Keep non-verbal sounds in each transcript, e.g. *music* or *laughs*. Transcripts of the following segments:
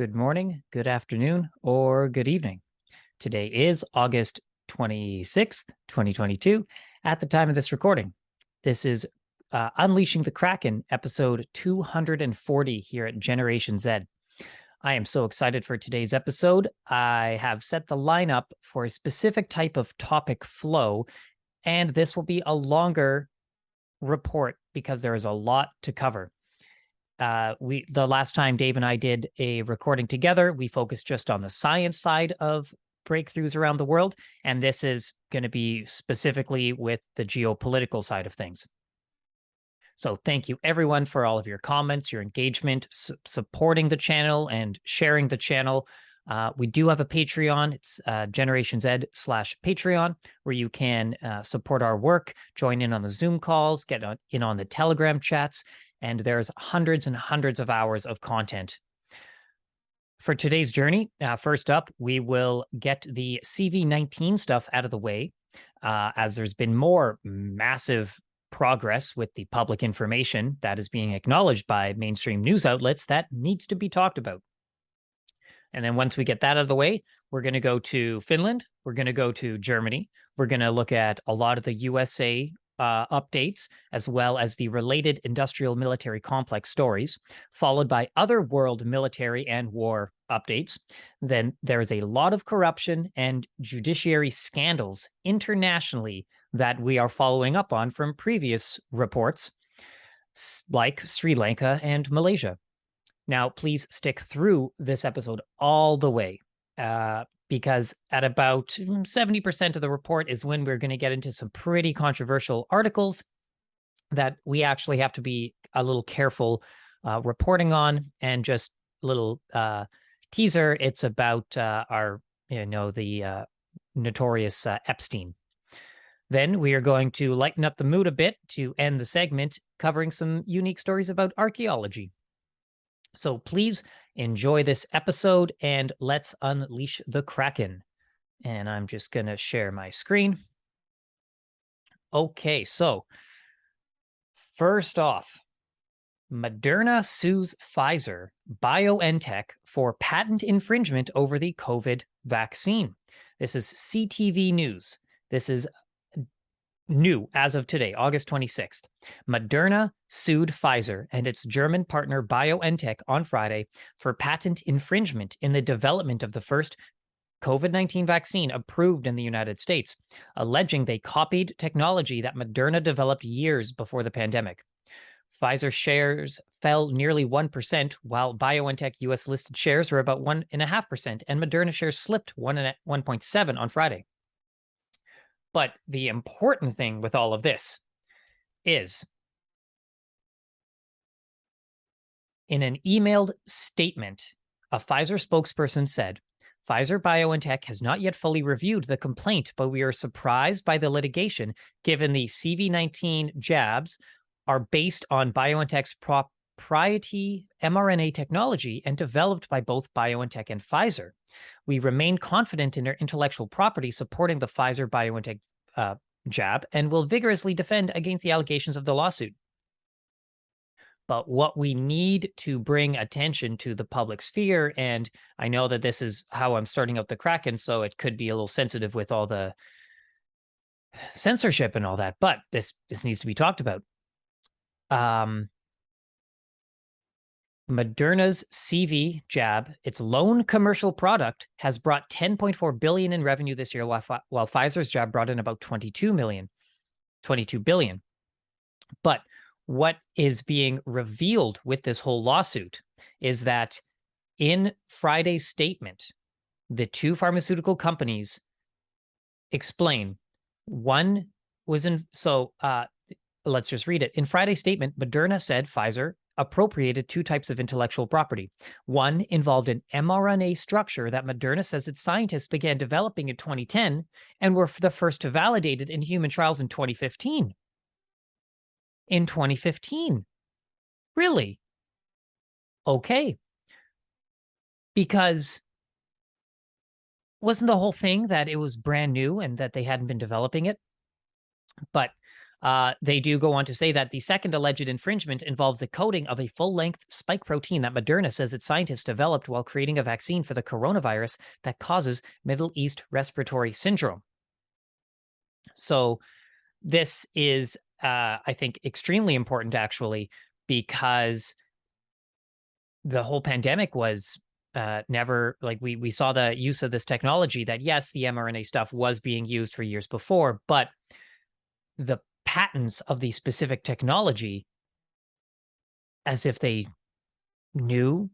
good morning, good afternoon, or good evening. Today is August 26th, 2022, at the time of this recording. This is uh, Unleashing the Kraken, episode 240 here at Generation Z. I am so excited for today's episode. I have set the lineup for a specific type of topic flow, and this will be a longer report because there is a lot to cover uh, we the last time Dave and I did a recording together, we focused just on the science side of breakthroughs around the world, and this is going to be specifically with the geopolitical side of things. So thank you everyone for all of your comments, your engagement, su- supporting the channel, and sharing the channel. Uh, we do have a Patreon. It's uh, Generation Z slash Patreon, where you can uh, support our work, join in on the Zoom calls, get on, in on the Telegram chats, and there's hundreds and hundreds of hours of content. For today's journey, uh, first up, we will get the CV19 stuff out of the way, uh, as there's been more massive progress with the public information that is being acknowledged by mainstream news outlets that needs to be talked about. And then once we get that out of the way, we're going to go to Finland. We're going to go to Germany. We're going to look at a lot of the USA uh, updates, as well as the related industrial military complex stories, followed by other world military and war updates. Then there is a lot of corruption and judiciary scandals internationally that we are following up on from previous reports, like Sri Lanka and Malaysia. Now, please stick through this episode all the way. Uh, because at about 70% mm, of the report is when we're going to get into some pretty controversial articles that we actually have to be a little careful uh, reporting on and just a little uh, teaser it's about uh, our you know the uh, notorious uh, epstein. Then we are going to lighten up the mood a bit to end the segment covering some unique stories about archaeology so please enjoy this episode and let's unleash the Kraken. And I'm just going to share my screen. Okay, so first off, Moderna sues Pfizer BioNTech for patent infringement over the COVID vaccine. This is CTV News. This is new as of today, August 26th. Moderna sued Pfizer and its German partner BioNTech on Friday for patent infringement in the development of the first COVID 19 vaccine approved in the United States, alleging they copied technology that Moderna developed years before the pandemic. Pfizer shares fell nearly 1%, while BioNTech US listed shares were about 1.5%, and Moderna shares slipped 1.7 on Friday. But the important thing with all of this is in an emailed statement, a Pfizer spokesperson said, Pfizer BioNTech has not yet fully reviewed the complaint, but we are surprised by the litigation given the CV19 jabs are based on BioNTech's proprietary mRNA technology and developed by both BioNTech and Pfizer. We remain confident in their intellectual property supporting the Pfizer BioNTech uh, jab and will vigorously defend against the allegations of the lawsuit. But what we need to bring attention to the public sphere, and I know that this is how I'm starting out the Kraken, so it could be a little sensitive with all the censorship and all that, but this this needs to be talked about. Um, Moderna's CV jab, its lone commercial product, has brought 10.4 billion in revenue this year, while, while Pfizer's jab brought in about 22 million, 22 billion. But what is being revealed with this whole lawsuit is that in Friday's statement, the two pharmaceutical companies explain one was in so uh let's just read it. In Friday's statement, Moderna said Pfizer appropriated two types of intellectual property. One involved an mRNA structure that Moderna says its scientists began developing in 2010 and were the first to validate it in human trials in 2015. In 2015. Really? Okay. Because wasn't the whole thing that it was brand new and that they hadn't been developing it? But Uh, they do go on to say that the second alleged infringement involves the coding of a full length spike protein that Moderna says its scientists developed while creating a vaccine for the coronavirus that causes Middle East respiratory syndrome. So, this is, uh, I think, extremely important actually, because the whole pandemic was uh, never like we we saw the use of this technology that yes the mRNA stuff was being used for years before but the patents of the specific technology as if they knew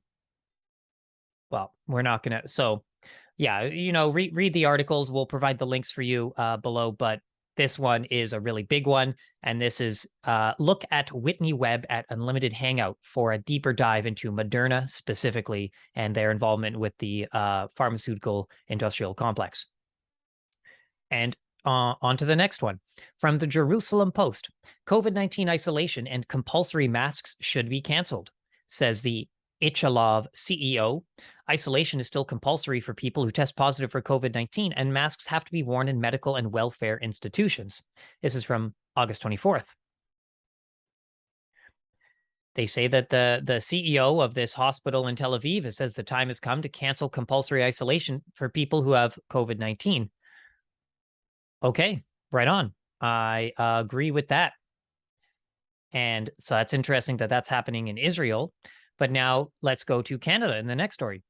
well we're not going to so yeah you know read read the articles we'll provide the links for you uh, below but this one is a really big one. And this is uh, look at Whitney Webb at Unlimited Hangout for a deeper dive into Moderna specifically and their involvement with the uh, pharmaceutical industrial complex. And uh, on to the next one. From the Jerusalem Post COVID 19 isolation and compulsory masks should be canceled, says the Ichilov CEO. Isolation is still compulsory for people who test positive for COVID 19, and masks have to be worn in medical and welfare institutions. This is from August 24th. They say that the, the CEO of this hospital in Tel Aviv says the time has come to cancel compulsory isolation for people who have COVID 19. Okay, right on. I uh, agree with that. And so that's interesting that that's happening in Israel. But now let's go to Canada in the next story.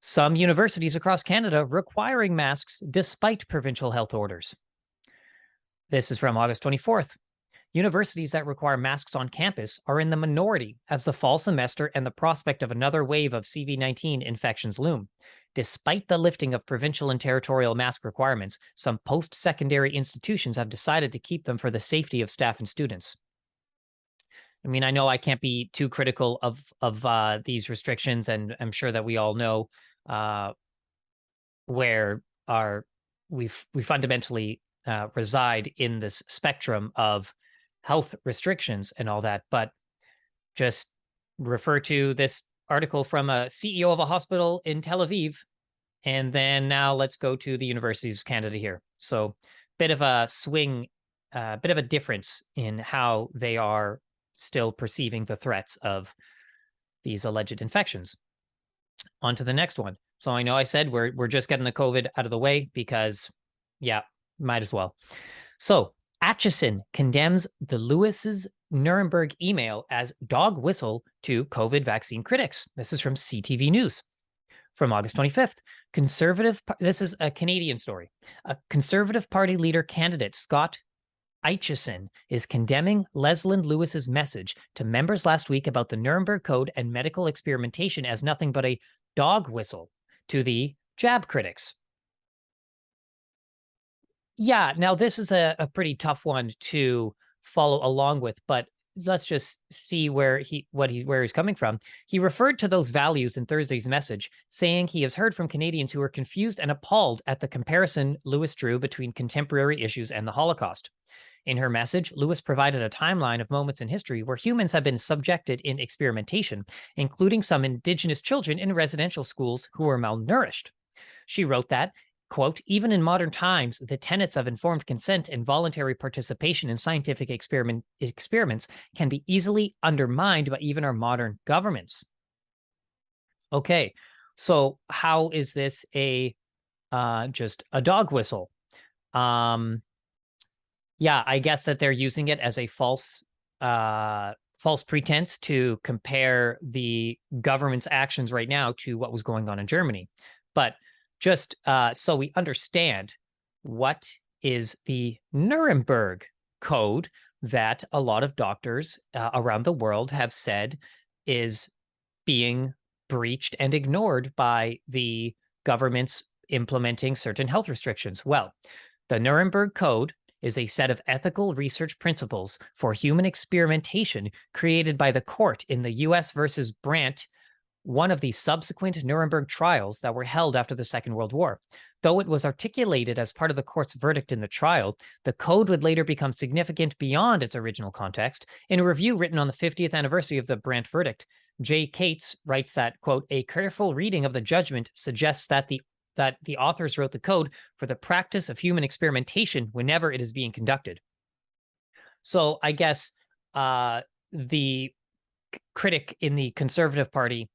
Some universities across Canada requiring masks despite provincial health orders. This is from August 24th. Universities that require masks on campus are in the minority as the fall semester and the prospect of another wave of CV 19 infections loom. Despite the lifting of provincial and territorial mask requirements, some post secondary institutions have decided to keep them for the safety of staff and students. I mean, I know I can't be too critical of of uh, these restrictions, and I'm sure that we all know uh, where our we we fundamentally uh, reside in this spectrum of health restrictions and all that. But just refer to this article from a CEO of a hospital in Tel Aviv, and then now let's go to the universities of Canada here. So, bit of a swing, a uh, bit of a difference in how they are still perceiving the threats of these alleged infections. On to the next one. So I know I said we're we're just getting the COVID out of the way because, yeah, might as well. So Aitchison condemns the Lewis's Nuremberg email as dog whistle to COVID vaccine critics. This is from CTV News from August 25th. Conservative, this is a Canadian story. A Conservative Party leader candidate, Scott Aitchison is condemning Leslyn Lewis's message to members last week about the Nuremberg Code and medical experimentation as nothing but a dog whistle to the jab critics. Yeah, now this is a, a pretty tough one to follow along with, but let's just see where he what he where he's coming from. He referred to those values in Thursday's message, saying he has heard from Canadians who are confused and appalled at the comparison Lewis drew between contemporary issues and the Holocaust. In her message, Lewis provided a timeline of moments in history where humans have been subjected in experimentation, including some indigenous children in residential schools who were malnourished. She wrote that, quote, even in modern times, the tenets of informed consent and voluntary participation in scientific experiment, experiments can be easily undermined by even our modern governments. Okay, so how is this a uh, just a dog whistle? Um, yeah, I guess that they're using it as a false uh false pretense to compare the government's actions right now to what was going on in Germany. But just uh, so we understand what is the Nuremberg Code that a lot of doctors uh, around the world have said is being breached and ignored by the governments implementing certain health restrictions. Well, the Nuremberg Code is a set of ethical research principles for human experimentation created by the court in the US versus Brandt, one of the subsequent Nuremberg trials that were held after the Second World War. Though it was articulated as part of the court's verdict in the trial, the code would later become significant beyond its original context. In a review written on the 50th anniversary of the Brandt verdict, Jay Katz writes that, quote, a careful reading of the judgment suggests that the that the authors wrote the code for the practice of human experimentation whenever it is being conducted. So I guess uh, the critic in the Conservative Party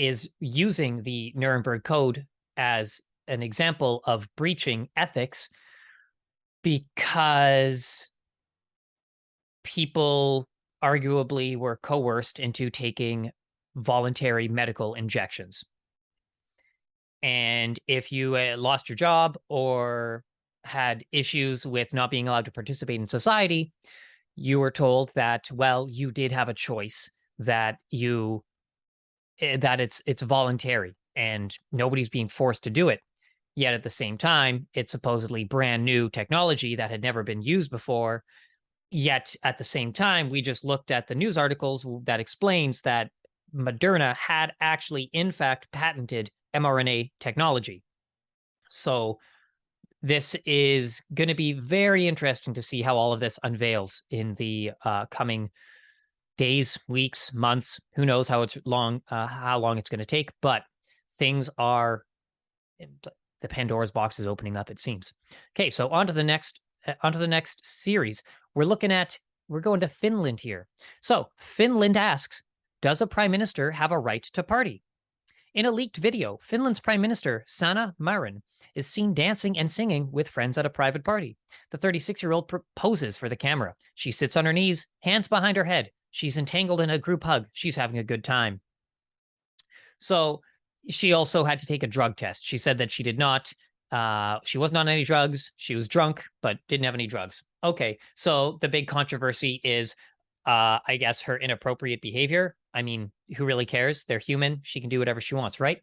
is using the Nuremberg Code as an example of breaching ethics because people arguably were coerced into taking voluntary medical injections. And if you uh, lost your job or had issues with not being allowed to participate in society, you were told that, well, you did have a choice that you that it's it's voluntary and nobody's being forced to do it. Yet at the same time, it's supposedly brand new technology that had never been used before. Yet at the same time, we just looked at the news articles that explains that Moderna had actually, in fact, patented mRNA technology. So this is going to be very interesting to see how all of this unveils in the uh, coming days, weeks, months. Who knows how it's long, uh, how long it's going to take? But things are the Pandora's box is opening up. It seems. Okay, so on to the next, uh, on to the next series. We're looking at we're going to Finland here. So Finland asks, does a prime minister have a right to party? In a leaked video, Finland's Prime Minister, Sanna Marin, is seen dancing and singing with friends at a private party. The 36 year old poses for the camera. She sits on her knees, hands behind her head. She's entangled in a group hug. She's having a good time. So she also had to take a drug test. She said that she did not. Uh, she wasn't on any drugs. She was drunk, but didn't have any drugs. Okay, so the big controversy is, uh, I guess, her inappropriate behavior. I mean, who really cares? They're human. She can do whatever she wants, right?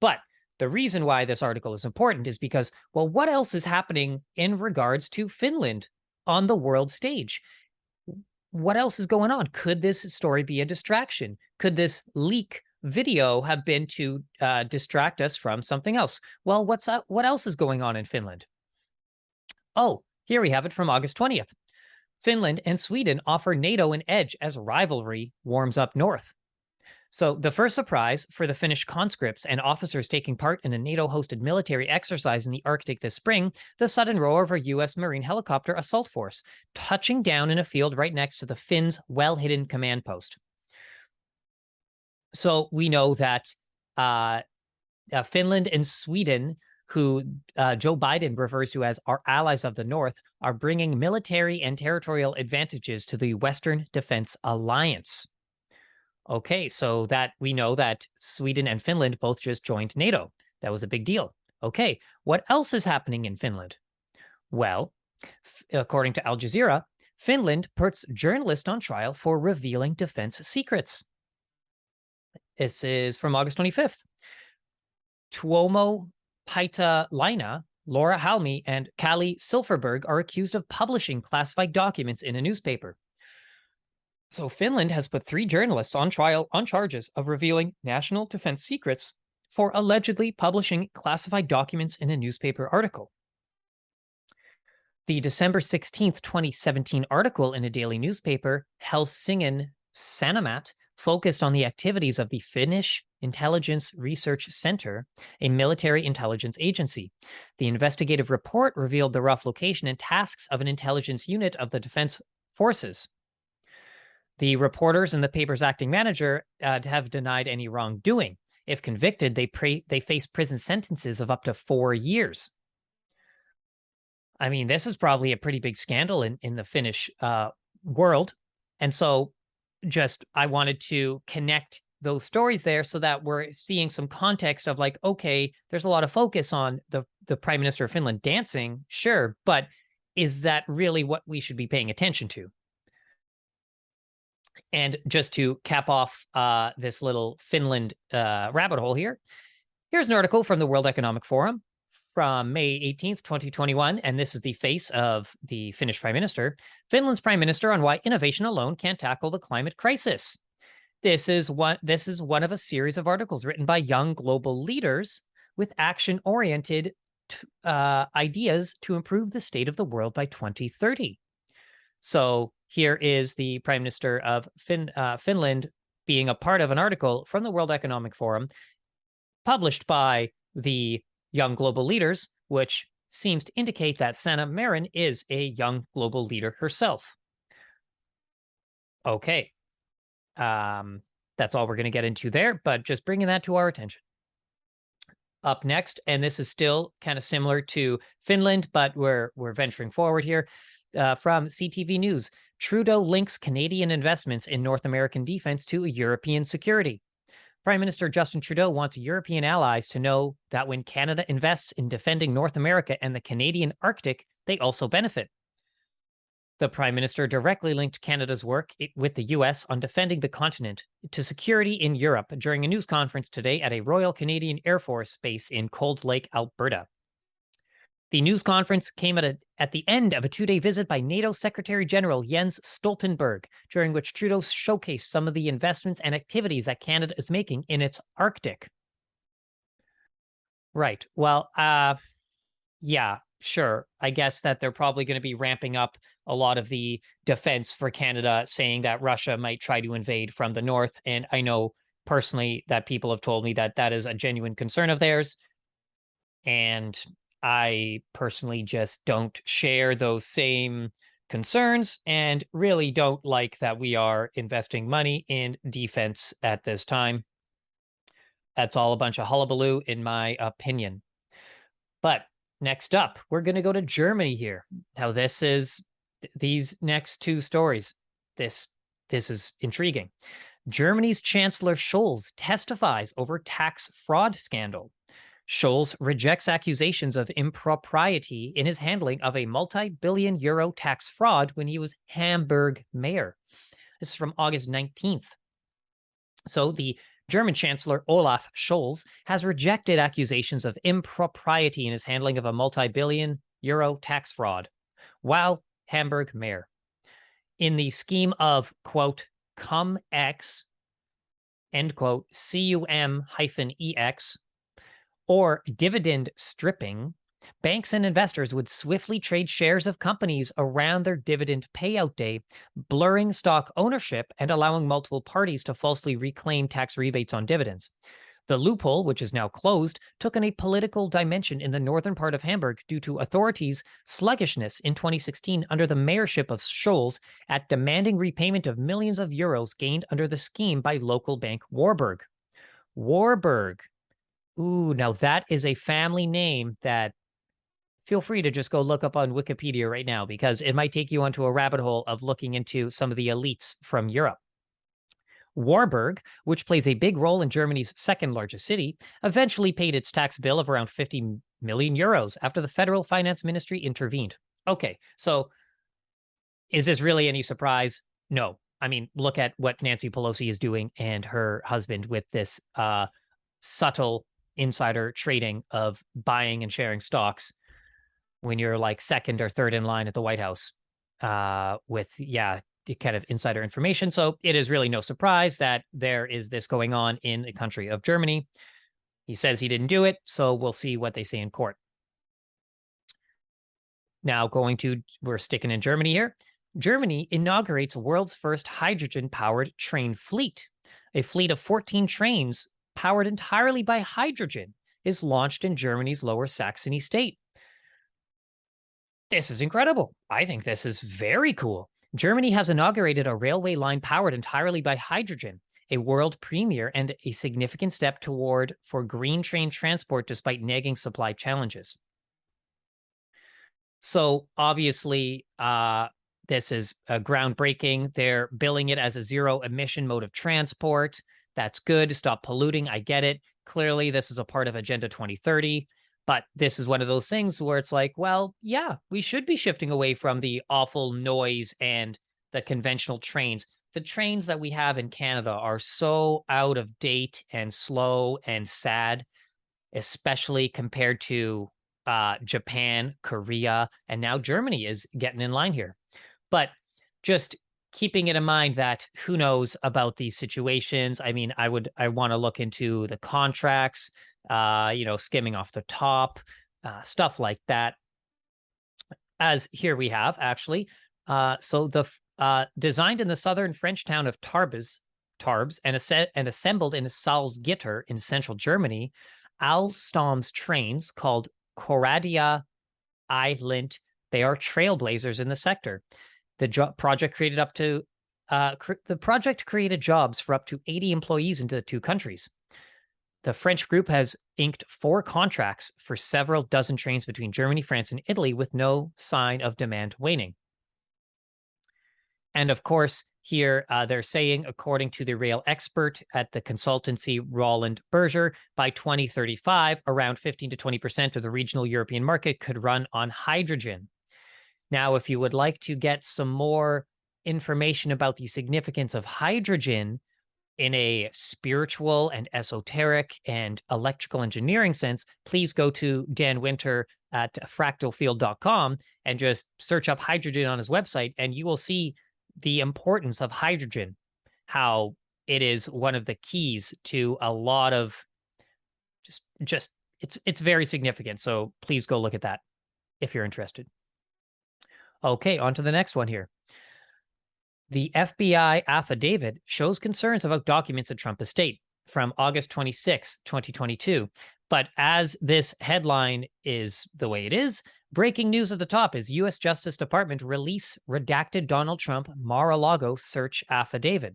But the reason why this article is important is because, well, what else is happening in regards to Finland on the world stage? What else is going on? Could this story be a distraction? Could this leak video have been to uh, distract us from something else? Well, what's uh, what else is going on in Finland? Oh, here we have it from August 20th. Finland and Sweden offer NATO an edge as rivalry warms up north. So, the first surprise for the Finnish conscripts and officers taking part in a NATO hosted military exercise in the Arctic this spring, the sudden roar of a U.S. Marine helicopter assault force, touching down in a field right next to the Finns' well hidden command post. So, we know that uh, uh, Finland and Sweden who uh, Joe Biden refers to as our allies of the North, are bringing military and territorial advantages to the Western Defense Alliance. Okay, so that we know that Sweden and Finland both just joined NATO. That was a big deal. Okay, what else is happening in Finland? Well, according to Al Jazeera, Finland puts journalist on trial for revealing defense secrets. This is from August 25th. Tuomo Pietiläinen, Laura Halmi, and Kalle Silfverberg are accused of publishing classified documents in a newspaper. So Finland has put three journalists on trial on charges of revealing national defense secrets for allegedly publishing classified documents in a newspaper article. The December 16th, 2017 article in a daily newspaper, Helsingin Sanomat, focused on the activities of the Finnish Intelligence Research Center, a military intelligence agency. The investigative report revealed the rough location and tasks of an intelligence unit of the Defense Forces. The reporters and the paper's acting manager uh, have denied any wrongdoing. If convicted, they pre- they face prison sentences of up to four years. I mean, this is probably a pretty big scandal in in the Finnish uh, world, and so just I wanted to connect those stories there so that we're seeing some context of like okay there's a lot of focus on the the prime minister of finland dancing sure but is that really what we should be paying attention to and just to cap off uh, this little finland uh, rabbit hole here here's an article from the world economic forum from May 18th, 2021, and this is the face of the Finnish Prime Minister, Finland's Prime Minister on why innovation alone can't tackle the climate crisis. This is one this is one of a series of articles written by young global leaders with action-oriented uh, ideas to improve the state of the world by 2030. So here is the Prime Minister of fin- uh, Finland being a part of an article from the World Economic Forum published by the Young Global Leaders, which seems to indicate that Sanna Marin is a young global leader herself. Okay. Um, that's all we're going to get into there, but just bringing that to our attention. Up next, and this is still kind of similar to Finland, but we're we're venturing forward here. Uh, from CTV News, Trudeau links Canadian investments in North American defense to European security. Prime Minister Justin Trudeau wants European allies to know that when Canada invests in defending North America and the Canadian Arctic, they also benefit. The Prime Minister directly linked Canada's work with the US on defending the continent to security in Europe during a news conference today at a Royal Canadian Air Force base in Cold Lake, Alberta. The news conference came at, a, at the end of a two day visit by NATO Secretary General Jens Stoltenberg, during which Trudeau showcased some of the investments and activities that Canada is making in its Arctic. Right. Well, uh, yeah, sure. I guess that they're probably going to be ramping up a lot of the defense for Canada, saying that Russia might try to invade from the north. And I know personally that people have told me that that is a genuine concern of theirs. And I personally just don't share those same concerns and really don't like that we are investing money in defense at this time. That's all a bunch of hullabaloo, in my opinion. But next up, we're going to go to Germany here. Now, this is these next two stories. This this is intriguing. Germany's Chancellor Scholz testifies over tax fraud scandal. Scholz rejects accusations of impropriety in his handling of a multi billion euro tax fraud when he was Hamburg mayor. This is from August 19th. So the German Chancellor Olaf Scholz has rejected accusations of impropriety in his handling of a multi billion euro tax fraud while Hamburg mayor. In the scheme of, quote, cum ex, end quote, C U M hyphen E X, or dividend stripping, banks and investors would swiftly trade shares of companies around their dividend payout day, blurring stock ownership and allowing multiple parties to falsely reclaim tax rebates on dividends. The loophole, which is now closed, took on a political dimension in the northern part of Hamburg due to authorities' sluggishness in 2016 under the mayorship of Scholz at demanding repayment of millions of euros gained under the scheme by local bank Warburg. Warburg Ooh, now that is a family name that feel free to just go look up on Wikipedia right now because it might take you onto a rabbit hole of looking into some of the elites from Europe. Warburg, which plays a big role in Germany's second largest city, eventually paid its tax bill of around 50 million euros after the federal finance ministry intervened. Okay, so is this really any surprise? No. I mean, look at what Nancy Pelosi is doing and her husband with this uh, subtle insider trading of buying and sharing stocks when you're like second or third in line at the White House uh, with, yeah, kind of insider information. So it is really no surprise that there is this going on in the country of Germany. He says he didn't do it, so we'll see what they say in court. Now, going to, we're sticking in Germany here. Germany inaugurates world's first hydrogen powered train fleet. A fleet of 14 trains powered entirely by hydrogen, is launched in Germany's Lower Saxony state. This is incredible. I think this is very cool. Germany has inaugurated a railway line powered entirely by hydrogen, a world premiere and a significant step toward for green train transport despite nagging supply challenges. So obviously, uh, this is uh, groundbreaking. They're billing it as a zero emission mode of transport. That's good. Stop polluting. I get it. Clearly, this is a part of Agenda 2030. But this is one of those things where it's like, well, yeah, we should be shifting away from the awful noise and the conventional trains. The trains that we have in Canada are so out of date and slow and sad, especially compared to uh, Japan, Korea, and now Germany is getting in line here. But just keeping it in mind that who knows about these situations. I mean i would i want to look into the contracts uh you know skimming off the top uh, stuff like that. As here we have actually uh so the uh designed in the southern french town of tarbes tarbes and, set and assembled in salzgitter in central germany alstom's trains called coradia iLint they are trailblazers in the sector the jo- project created up to uh, cr- the project created jobs for up to 80 employees in the two countries. The French group has inked four contracts for several dozen trains between Germany, France, and Italy with no sign of demand waning. And of course, here uh, they're saying, according to the rail expert at the consultancy Roland Berger, by 2035, around 15 to 20% of the regional European market could run on hydrogen. Now, if you would like to get some more information about the significance of hydrogen, in a spiritual and esoteric and electrical engineering sense, please go to Dan Winter at fractalfield.com and just search up hydrogen on his website, and you will see the importance of hydrogen, how it is one of the keys to a lot of just just it's it's very significant. So please go look at that if you're interested. Okay, on to the next one here. The FBI affidavit shows concerns about documents at Trump estate from August 26, 2022. But as this headline is the way it is, breaking news at the top is U.S. Justice Department release redacted Donald Trump Mar-a-Lago search affidavit.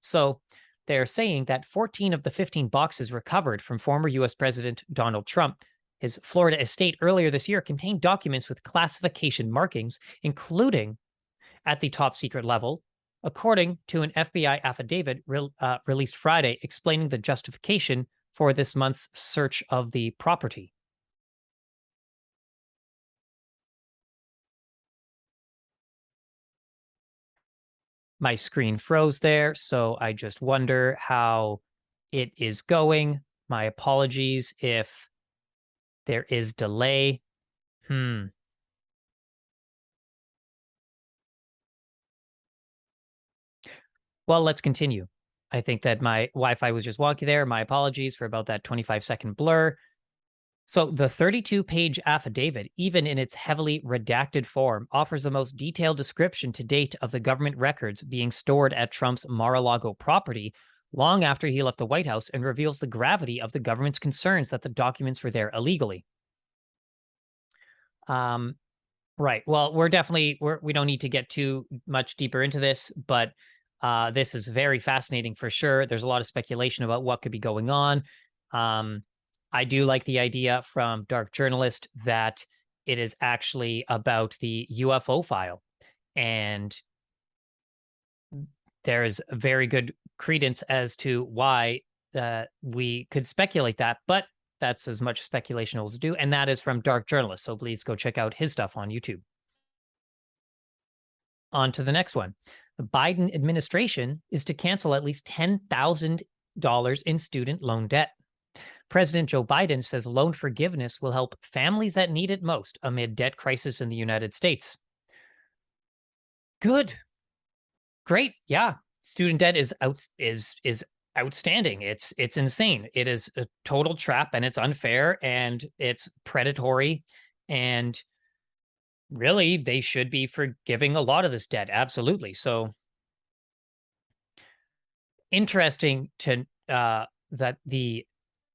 So they're saying that 14 of the 15 boxes recovered from former U.S. President Donald Trump, his Florida estate earlier this year, contained documents with classification markings, including at the top secret level, according to an FBI affidavit re- uh, released Friday explaining the justification for this month's search of the property. My screen froze there, so I just wonder how it is going. My apologies if there is delay. Hmm. Well, let's continue. I think that my Wi-Fi was just wonky there. My apologies for about that 25 second blur. So the 32 page affidavit, even in its heavily redacted form, offers the most detailed description to date of the government records being stored at Trump's Mar-a-Lago property long after he left the White House and reveals the gravity of the government's concerns that the documents were there illegally. Um, right. Well, we're definitely we're, we don't need to get too much deeper into this, but uh, this is very fascinating for sure. There's a lot of speculation about what could be going on. Um, I do like the idea from Dark Journalist that it is actually about the UFO file. And there is very good credence as to why uh, we could speculate that, but that's as much speculation as do. And that is from Dark Journalist. So please go check out his stuff on YouTube. On to the next one. The Biden administration is to cancel at least $10,000 in student loan debt. President Joe Biden says loan forgiveness will help families that need it most amid debt crisis in the United States. Good. Great. Yeah. Student debt is out is is outstanding. It's it's insane. It is a total trap and it's unfair and it's predatory and really they should be forgiving a lot of this debt absolutely so interesting to uh, that the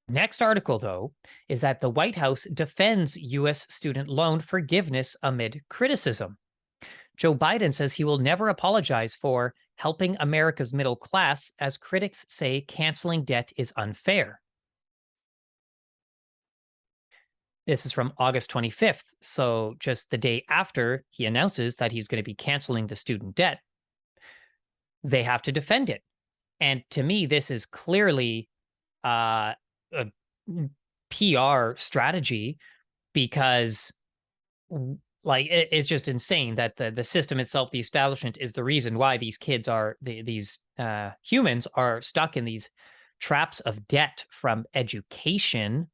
next article though is that the white house defends u.s student loan forgiveness amid criticism joe biden says he will never apologize for helping america's middle class as critics say canceling debt is unfair This is from August 25th. So, just the day after he announces that he's going to be canceling the student debt, they have to defend it. And to me, this is clearly uh, a PR strategy because, like, it's just insane that the the system itself, the establishment, is the reason why these kids are the, these uh, humans are stuck in these traps of debt from education.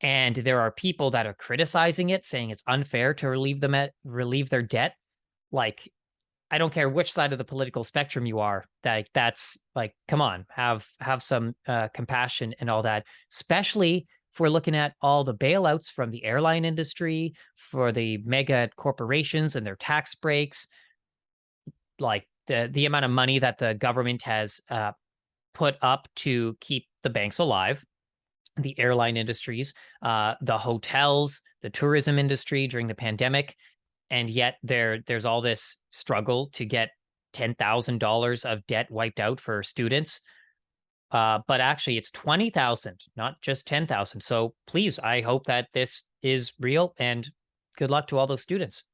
And there are people that are criticizing it saying it's unfair to relieve them at relieve their debt. Like i don't care which side of the political spectrum you are like that's like come on have have some uh, compassion and all that especially we're looking at all the bailouts from the airline industry for the mega corporations and their tax breaks like the the amount of money that the government has uh, put up to keep the banks alive the airline industries, uh, the hotels, the tourism industry during the pandemic, and yet there there's all this struggle to get $10,000 of debt wiped out for students. Uh, but actually, it's 20,000, not just 10,000. So please, I hope that this is real and good luck to all those students.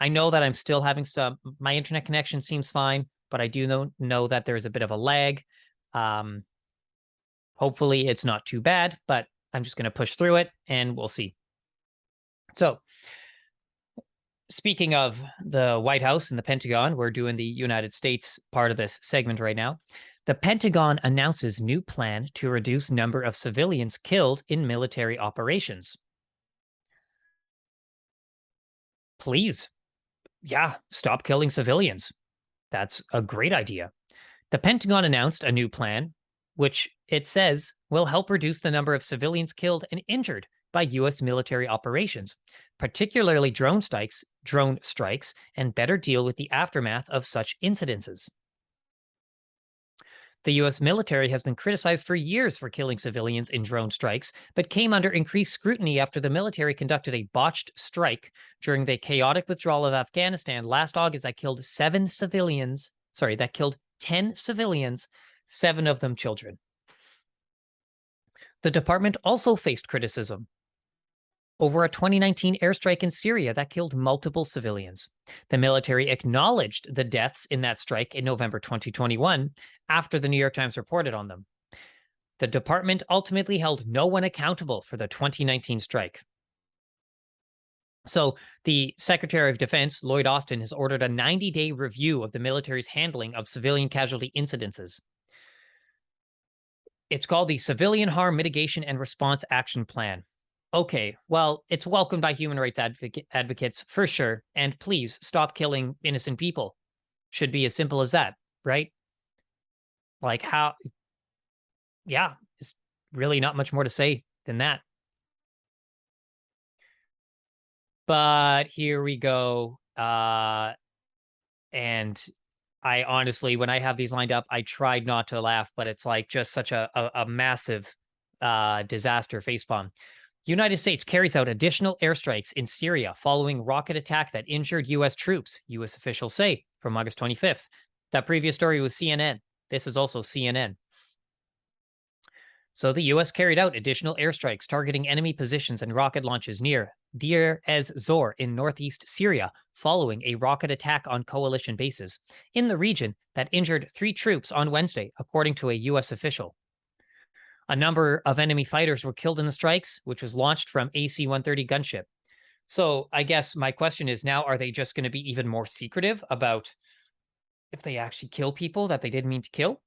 I know that I'm still having some, my internet connection seems fine, but I do know, know that there's a bit of a lag. Um, hopefully, it's not too bad, but I'm just going to push through it and we'll see. So, speaking of the White House and the Pentagon, we're doing the United States part of this segment right now. The Pentagon announces new plan to reduce number of civilians killed in military operations. Please, yeah, stop killing civilians. That's a great idea. The Pentagon announced a new plan, which it says will help reduce the number of civilians killed and injured by U.S. military operations, particularly drone strikes, drone strikes, and better deal with the aftermath of such incidences. The U.S. military has been criticized for years for killing civilians in drone strikes, but came under increased scrutiny after the military conducted a botched strike during the chaotic withdrawal of Afghanistan last August that killed seven civilians. Sorry, that killed 10 civilians, seven of them children. The department also faced criticism over a 2019 airstrike in Syria that killed multiple civilians. The military acknowledged the deaths in that strike in November 2021 after the New York Times reported on them. The department ultimately held no one accountable for the 2019 strike. So, the Secretary of Defense, Lloyd Austin, has ordered a 90 day review of the military's handling of civilian casualty incidences. It's called the Civilian Harm Mitigation and Response Action Plan okay, well, it's welcomed by human rights advocate, advocates for sure. And please stop killing innocent people. Should be as simple as that, right? Like, how, yeah, it's really not much more to say than that. But here we go. Uh, and I honestly, when I have these lined up, I tried not to laugh, but it's like just such a, a, a massive uh, disaster facepalm. United States carries out additional airstrikes in Syria following rocket attack that injured U.S. troops, U.S. officials say from August 25th. That previous story was CNN. This is also CNN. So the U.S. carried out additional airstrikes targeting enemy positions and rocket launches near Deir ez Zor in northeast Syria following a rocket attack on coalition bases in the region that injured three troops on Wednesday, according to a U.S. official. A number of enemy fighters were killed in the strikes, which was launched from AC 130 gunship. So I guess my question is now are they just going to be even more secretive about if they actually kill people that they didn't mean to kill?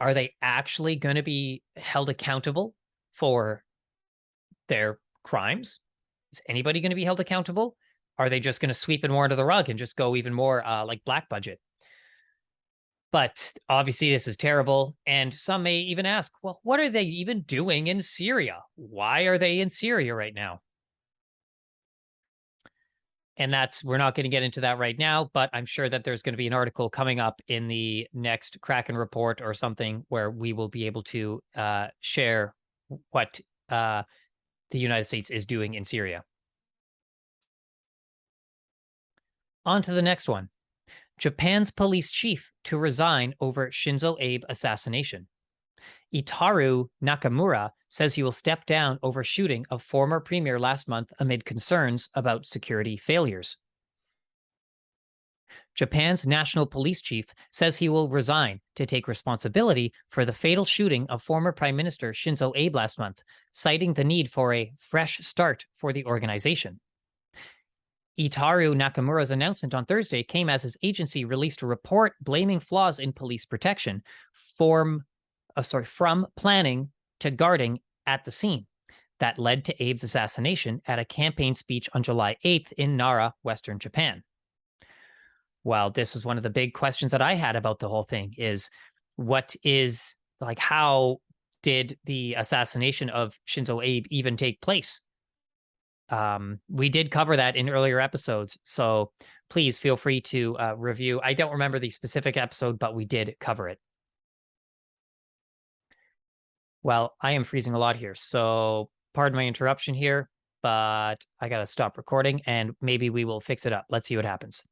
Are they actually going to be held accountable for their crimes? Is anybody going to be held accountable? Are they just going to sweep it more under the rug and just go even more uh, like black budget? But obviously, this is terrible. And some may even ask, well, what are they even doing in Syria? Why are they in Syria right now? And that's, we're not going to get into that right now, but I'm sure that there's going to be an article coming up in the next Kraken report or something where we will be able to uh, share what uh, the United States is doing in Syria. On to the next one. Japan's police chief to resign over Shinzo Abe assassination. Itaru Nakamura says he will step down over shooting of former premier last month amid concerns about security failures. Japan's national police chief says he will resign to take responsibility for the fatal shooting of former Prime Minister Shinzo Abe last month, citing the need for a fresh start for the organization. Itaru Nakamura's announcement on Thursday came as his agency released a report blaming flaws in police protection from, uh, sorry, from planning to guarding at the scene that led to Abe's assassination at a campaign speech on July 8th in Nara, Western Japan. Well, this was one of the big questions that I had about the whole thing is what is like how did the assassination of Shinzo Abe even take place? um, we did cover that in earlier episodes. So please feel free to uh, review. I don't remember the specific episode, but we did cover it. Well, I am freezing a lot here. So pardon my interruption here, but I got to stop recording and maybe we will fix it up. Let's see what happens.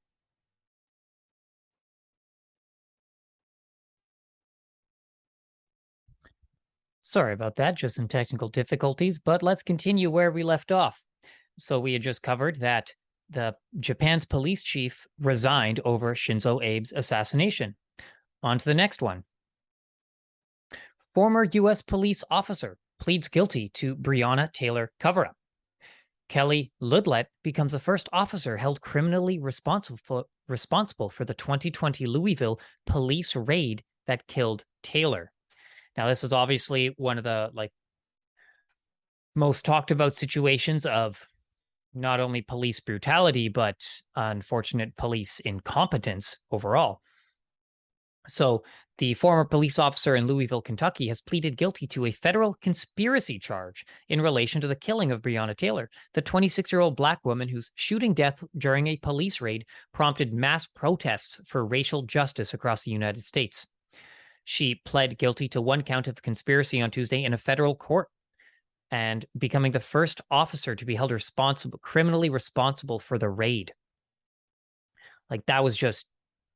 Sorry about that, just some technical difficulties, but let's continue where we left off. So we had just covered that the Japan's police chief resigned over Shinzo Abe's assassination. On to the next one. Former U.S. police officer pleads guilty to Breonna Taylor cover up. Kelly Goodlett becomes the first officer held criminally responsible for, responsible for the 2020 Louisville police raid that killed Taylor. Now, this is obviously one of the like most talked about situations of not only police brutality, but unfortunate police incompetence overall. So, the former police officer in Louisville, Kentucky, has pleaded guilty to a federal conspiracy charge in relation to the killing of Breonna Taylor, the 26 year old black woman whose shooting death during a police raid prompted mass protests for racial justice across the United States. She pled guilty to one count of conspiracy on Tuesday in a federal court and becoming the first officer to be held responsible, criminally responsible for the raid. Like that was just,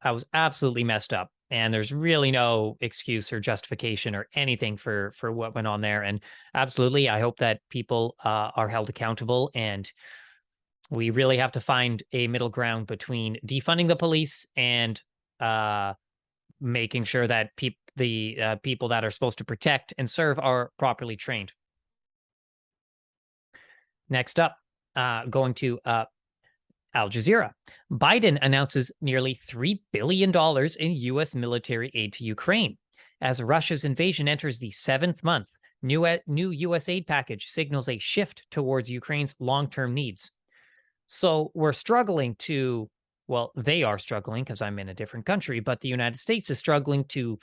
I was absolutely messed up. And there's really no excuse or justification or anything for for what went on there. And absolutely, I hope that people uh, are held accountable and we really have to find a middle ground between defunding the police and uh, making sure that pe- the uh, people that are supposed to protect and serve are properly trained. Next up, uh, going to uh, Al Jazeera. Biden announces nearly $3 billion in U.S. military aid to Ukraine. As Russia's invasion enters the seventh month, new, new U.S. aid package signals a shift towards Ukraine's long term needs. So we're struggling to well, they are struggling because I'm in a different country, but the United States is struggling to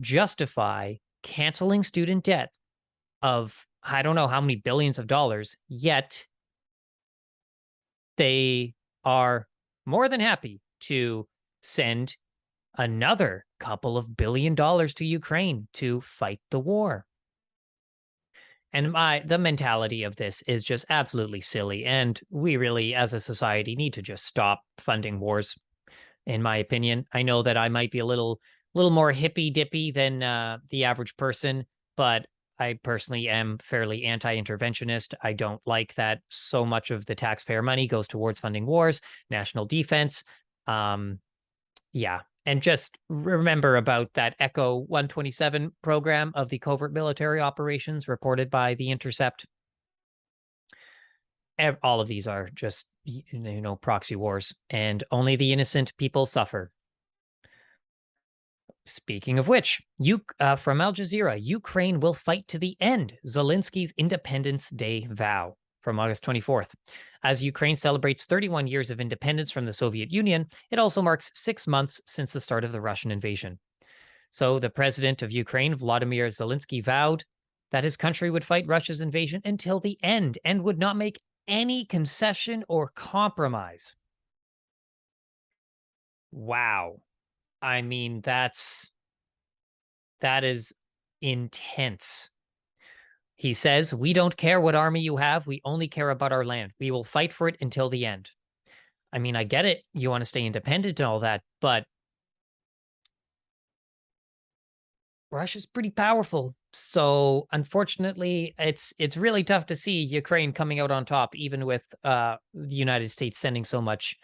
justify canceling student debt of I don't know how many billions of dollars, yet they are more than happy to send another couple of billion dollars to Ukraine to fight the war. And my the mentality of this is just absolutely silly and we really as a society need to just stop funding wars in my opinion. I know that i might be a little little more hippy dippy than uh, the average person but i personally am fairly anti-interventionist i don't like that so much of the taxpayer money goes towards funding wars national defense um yeah and just remember about that Echo 127 program of the covert military operations reported by The Intercept. All of these are just, you know, proxy wars, and only the innocent people suffer. Speaking of which, you uh, from Al Jazeera, Ukraine will fight to the end. Zelensky's Independence Day vow from August 24th. As Ukraine celebrates 31 years of independence from the Soviet Union, it also marks six months since the start of the Russian invasion. So, the president of Ukraine, Vladimir Zelensky, vowed that his country would fight Russia's invasion until the end and would not make any concession or compromise. Wow. I mean, that's that is intense. He says, We don't care what army you have. We only care about our land. We will fight for it until the end. I mean, I get it. You want to stay independent and all that, but Russia's pretty powerful. So unfortunately, it's it's really tough to see Ukraine coming out on top, even with uh, the United States sending so much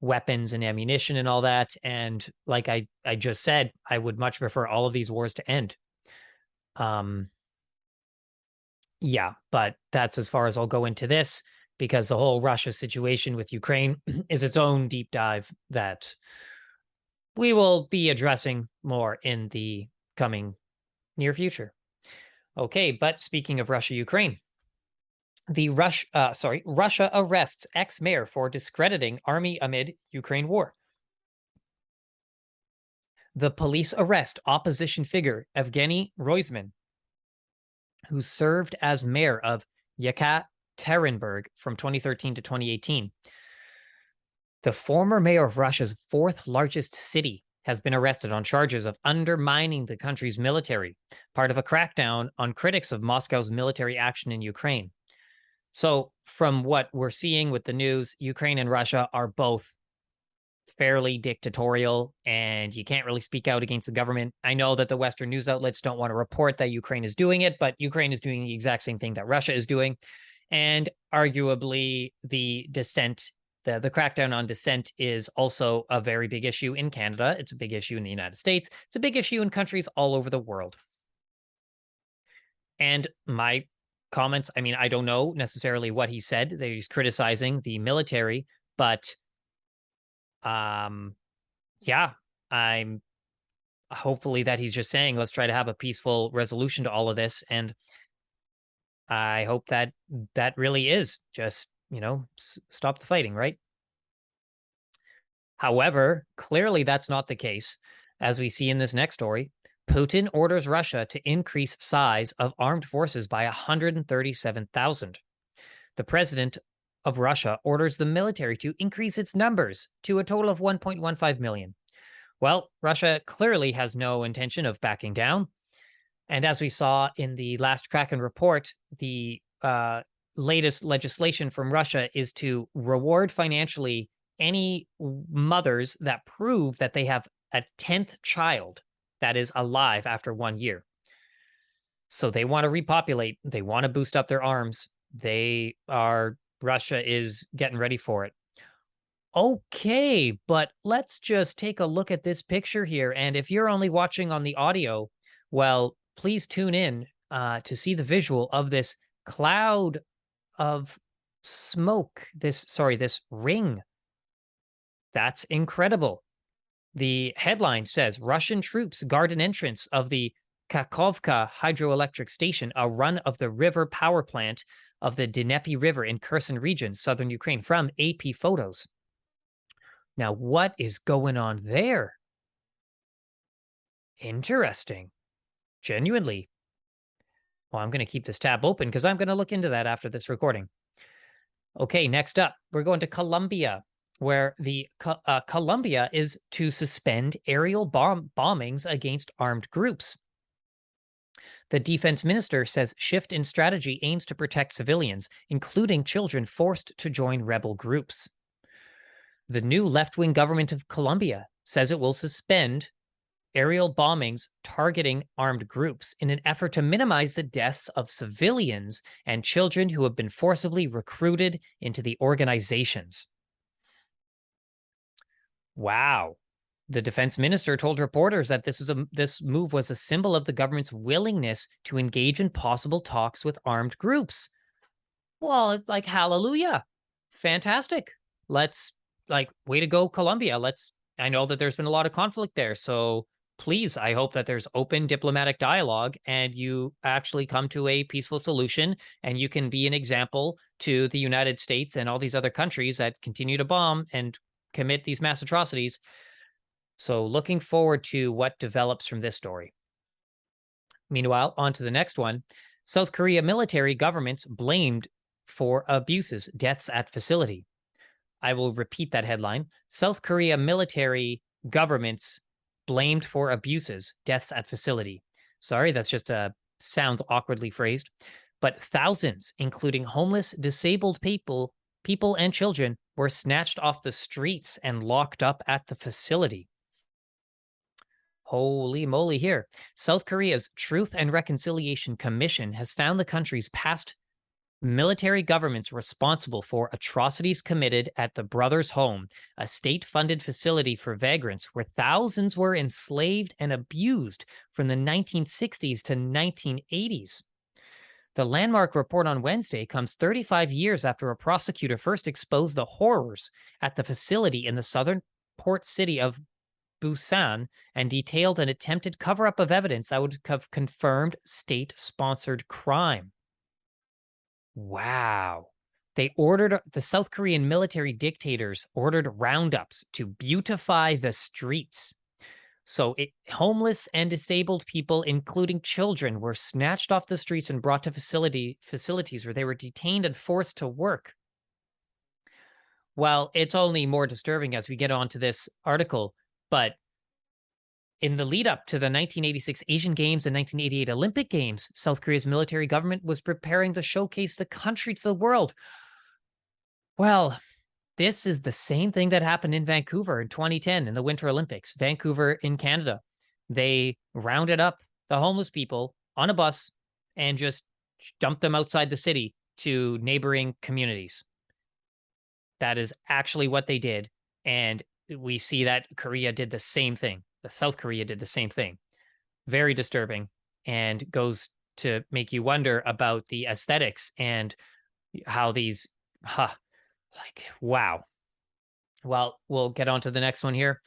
weapons and ammunition and all that. And like I I just said, I would much prefer all of these wars to end. Um, yeah, but that's as far as I'll go into this because the whole Russia situation with Ukraine *clears throat* is its own deep dive that we will be addressing more in the coming near future. Okay, but speaking of Russia Ukraine, the Rush uh, sorry, Russia arrests ex-mayor for discrediting army amid Ukraine war. The police arrest opposition figure Evgeny Roizman who served as mayor of Yekaterinburg from 2013 to 2018. The former mayor of Russia's fourth largest city has been arrested on charges of undermining the country's military, part of a crackdown on critics of Moscow's military action in Ukraine. So, from what we're seeing with the news, Ukraine and Russia are both fairly dictatorial and you can't really speak out against the government. I know that the Western news outlets don't want to report that Ukraine is doing it, but Ukraine is doing the exact same thing that Russia is doing. And arguably, the dissent, the, the crackdown on dissent is also a very big issue in Canada. It's a big issue in the United States. It's a big issue in countries all over the world. And my comments, I mean, I don't know necessarily what he said. He's criticizing the military, but um yeah, I'm hopefully that he's just saying let's try to have a peaceful resolution to all of this and I hope that that really is just, you know, s- stop the fighting, right? However, clearly that's not the case. As we see in this next story, Putin orders Russia to increase size of armed forces by 137,000. The president of Russia orders the military to increase its numbers to a total of 1.15 million. Well, Russia clearly has no intention of backing down. And as we saw in the last Kraken report, the uh, latest legislation from Russia is to reward financially any mothers that prove that they have a 10th child that is alive after one year. So they want to repopulate, they want to boost up their arms. They are, Russia is getting ready for it. Okay, but let's just take a look at this picture here. And if you're only watching on the audio, well, please tune in uh, to see the visual of this cloud of smoke. This, sorry, this ring. That's incredible. The headline says Russian troops guard an entrance of the Kakhovka hydroelectric station, a run of the river power plant of the Dnieper River in Kherson region, southern Ukraine, from AP Photos. Now, what is going on there? Interesting. Genuinely. Well, I'm going to keep this tab open because I'm going to look into that after this recording. Okay, next up, we're going to Colombia where the uh, Colombia is to suspend aerial bomb bombings against armed groups. The defense minister says shift in strategy aims to protect civilians, including children forced to join rebel groups. The new left wing government of Colombia says it will suspend aerial bombings targeting armed groups in an effort to minimize the deaths of civilians and children who have been forcibly recruited into the organizations. Wow. The defense minister told reporters that this was a this move was a symbol of the government's willingness to engage in possible talks with armed groups. Well, it's like hallelujah. Fantastic. Let's like way to go Colombia. Let's I know that there's been a lot of conflict there, so please I hope that there's open diplomatic dialogue and you actually come to a peaceful solution and you can be an example to the United States and all these other countries that continue to bomb and commit these mass atrocities. So, looking forward to what develops from this story. Meanwhile, on to the next one. South Korea military governments blamed for abuses, deaths at facility. I will repeat that headline. South Korea military governments blamed for abuses, deaths at facility. Sorry, that's just a uh, sounds awkwardly phrased, but thousands, including homeless, disabled people, people and children, were snatched off the streets and locked up at the facility. Holy moly, here. South Korea's Truth and Reconciliation Commission has found the country's past military governments responsible for atrocities committed at the Brothers Home, a state funded facility for vagrants where thousands were enslaved and abused from the 1960s to 1980s. The landmark report on Wednesday comes 35 years after a prosecutor first exposed the horrors at the facility in the southern port city of Busan and detailed an attempted cover up of evidence that would have confirmed state sponsored crime. Wow. They ordered the South Korean military dictators ordered roundups to beautify the streets so, it, homeless and disabled people, including children, were snatched off the streets and brought to facility facilities where they were detained and forced to work. Well, it's only more disturbing as we get on to this article, but in the lead up to the 1986 Asian Games and 1988 Olympic Games, South Korea's military government was preparing to showcase the country to the world. Well, this is the same thing that happened in Vancouver in 2010 in the Winter Olympics. Vancouver in Canada, they rounded up the homeless people on a bus and just dumped them outside the city to neighboring communities. That is actually what they did. And we see that Korea did the same thing. The South Korea did the same thing. Very disturbing and goes to make you wonder about the aesthetics and how these huh, like wow. Well, we'll get on to the next one here.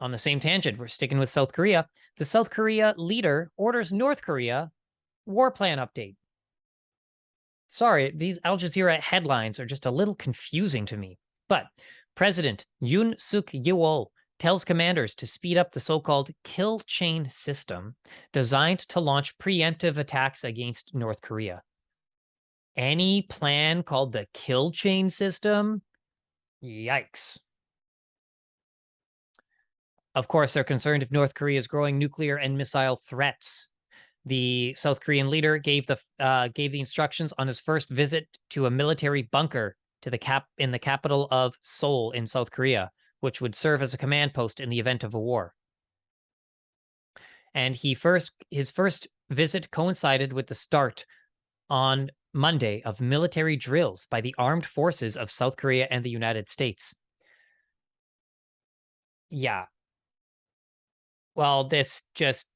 On the same tangent, we're sticking with South Korea. The South Korea leader orders North Korea war plan update. Sorry, these Al Jazeera headlines are just a little confusing to me. But President Yoon Suk Yeol tells commanders to speed up the so called kill chain system designed to launch preemptive attacks against North Korea. Any plan called the kill chain system? Yikes. Of course, they're concerned if North Korea's growing nuclear and missile threats the South Korean leader gave the uh, gave the instructions on his first visit to a military bunker to the cap in the capital of Seoul in South Korea, which would serve as a command post in the event of a war. And he first his first visit coincided with the start on Monday of military drills by the armed forces of South Korea and the United States. Yeah. Well, this just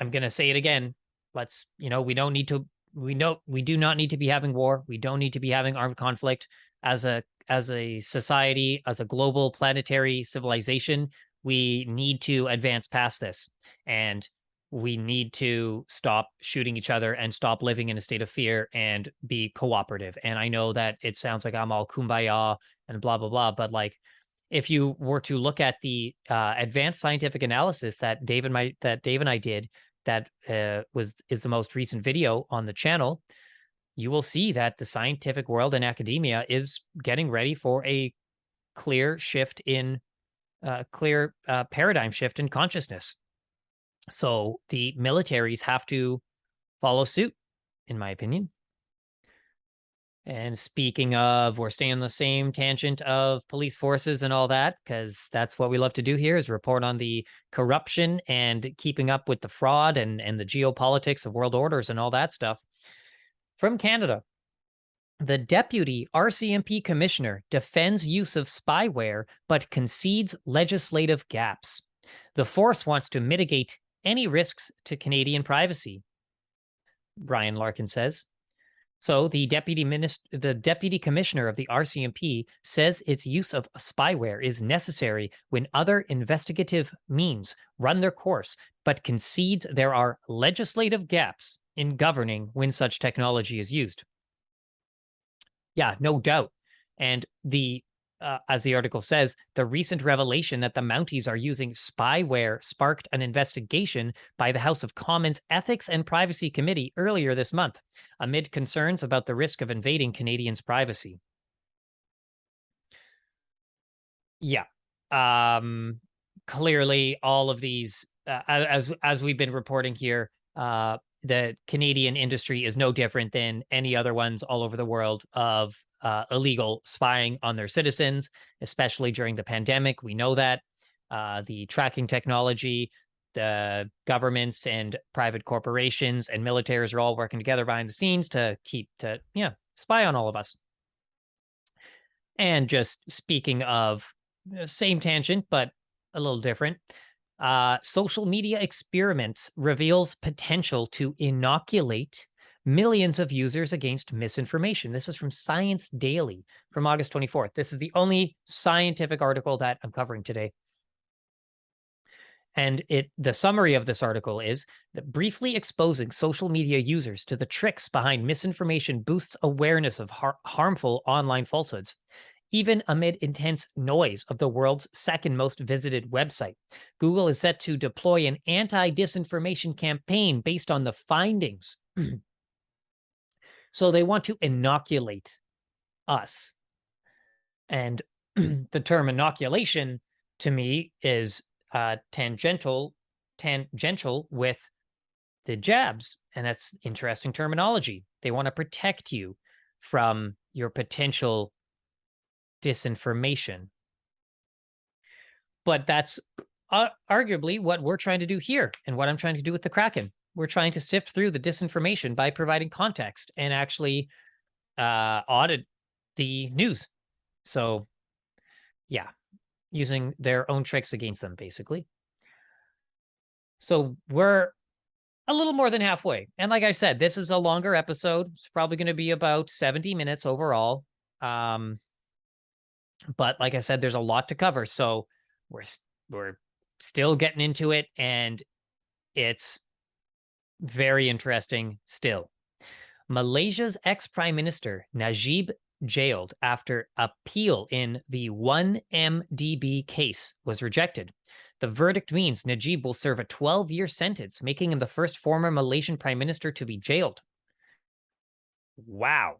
I'm going to say it again. Let's, you know, we don't need to we know we do not need to be having war. We don't need to be having armed conflict as a as a society, as a global planetary civilization. We need to advance past this. And we need to stop shooting each other and stop living in a state of fear and be cooperative. And I know that it sounds like I'm all kumbaya and blah blah blah, but like if you were to look at the uh, advanced scientific analysis that Dave and my that Dave and I did that uh, was is the most recent video on the channel, you will see that the scientific world and academia is getting ready for a clear shift in uh, clear uh, paradigm shift in consciousness. So the militaries have to follow suit, in my opinion. And speaking of, we're staying on the same tangent of police forces and all that, because that's what we love to do here is report on the corruption and keeping up with the fraud and, and the geopolitics of world orders and all that stuff. From Canada, the deputy RCMP commissioner defends use of spyware, but concedes legislative gaps. The force wants to mitigate any risks to Canadian privacy. Brian Larkin says. So the deputy minister, the deputy commissioner of the RCMP says its use of spyware is necessary when other investigative means run their course, but concedes there are legislative gaps in governing when such technology is used. Yeah, no doubt. And the uh, as the article says, the recent revelation that the Mounties are using spyware sparked an investigation by the House of Commons Ethics and Privacy Committee earlier this month, amid concerns about the risk of invading Canadians' privacy. Yeah. Um, clearly, all of these, uh, as as we've been reporting here, uh, the Canadian industry is no different than any other ones all over the world of uh, illegal spying on their citizens, especially during the pandemic. We know that uh, the tracking technology, the governments and private corporations and militaries are all working together behind the scenes to keep to yeah spy on all of us. And just speaking of uh, same tangent but a little different. Uh, social media experiments reveals potential to inoculate millions of users against misinformation. This is from Science Daily from August 24th. This is the only scientific article that I'm covering today. And it the summary of this article is that briefly exposing social media users to the tricks behind misinformation boosts awareness of har- harmful online falsehoods. Even amid intense noise of the world's second most visited website, Google is set to deploy an anti disinformation campaign based on the findings *clears throat* So they want to inoculate us. And *clears throat* the term inoculation to me is uh, tangential tangential with the jabs and that's interesting terminology they want to protect you from your potential disinformation. But that's uh, arguably what we're trying to do here and what I'm trying to do with the Kraken. We're trying to sift through the disinformation by providing context and actually uh, audit the news. So, yeah, using their own tricks against them, basically. So we're a little more than halfway. And like I said, this is a longer episode. It's probably going to be about 70 minutes overall. Um, but like I said, there's a lot to cover. So we're we're still getting into it, and it's very interesting still. Malaysia's ex prime minister Najib jailed after appeal in the 1MDB case was rejected. The verdict means Najib will serve a 12 year sentence, making him the first former Malaysian prime minister to be jailed. Wow.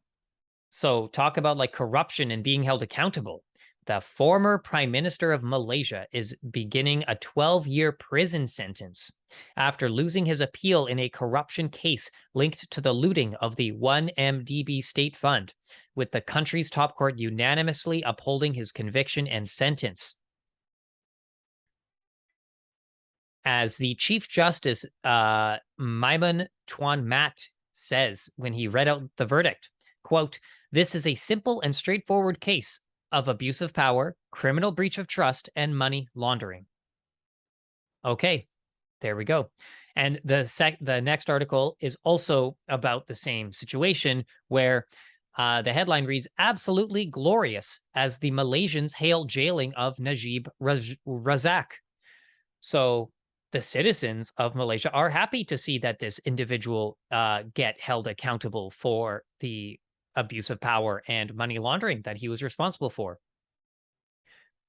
So, talk about like corruption and being held accountable. The former prime minister of Malaysia is beginning a 12 year prison sentence after losing his appeal in a corruption case linked to the looting of the 1MDB state fund, with the country's top court unanimously upholding his conviction and sentence. as the Chief Justice uh, Tuan Mat says when he read out the verdict, quote, this is a simple and straightforward case of abuse of power, criminal breach of trust, and money laundering. Okay, there we go. And the sec- the next article is also about the same situation where uh, the headline reads absolutely glorious as the Malaysians hail jailing of Najib Raz- Razak. So the citizens of Malaysia are happy to see that this individual uh, get held accountable for the abuse of power and money laundering that he was responsible for.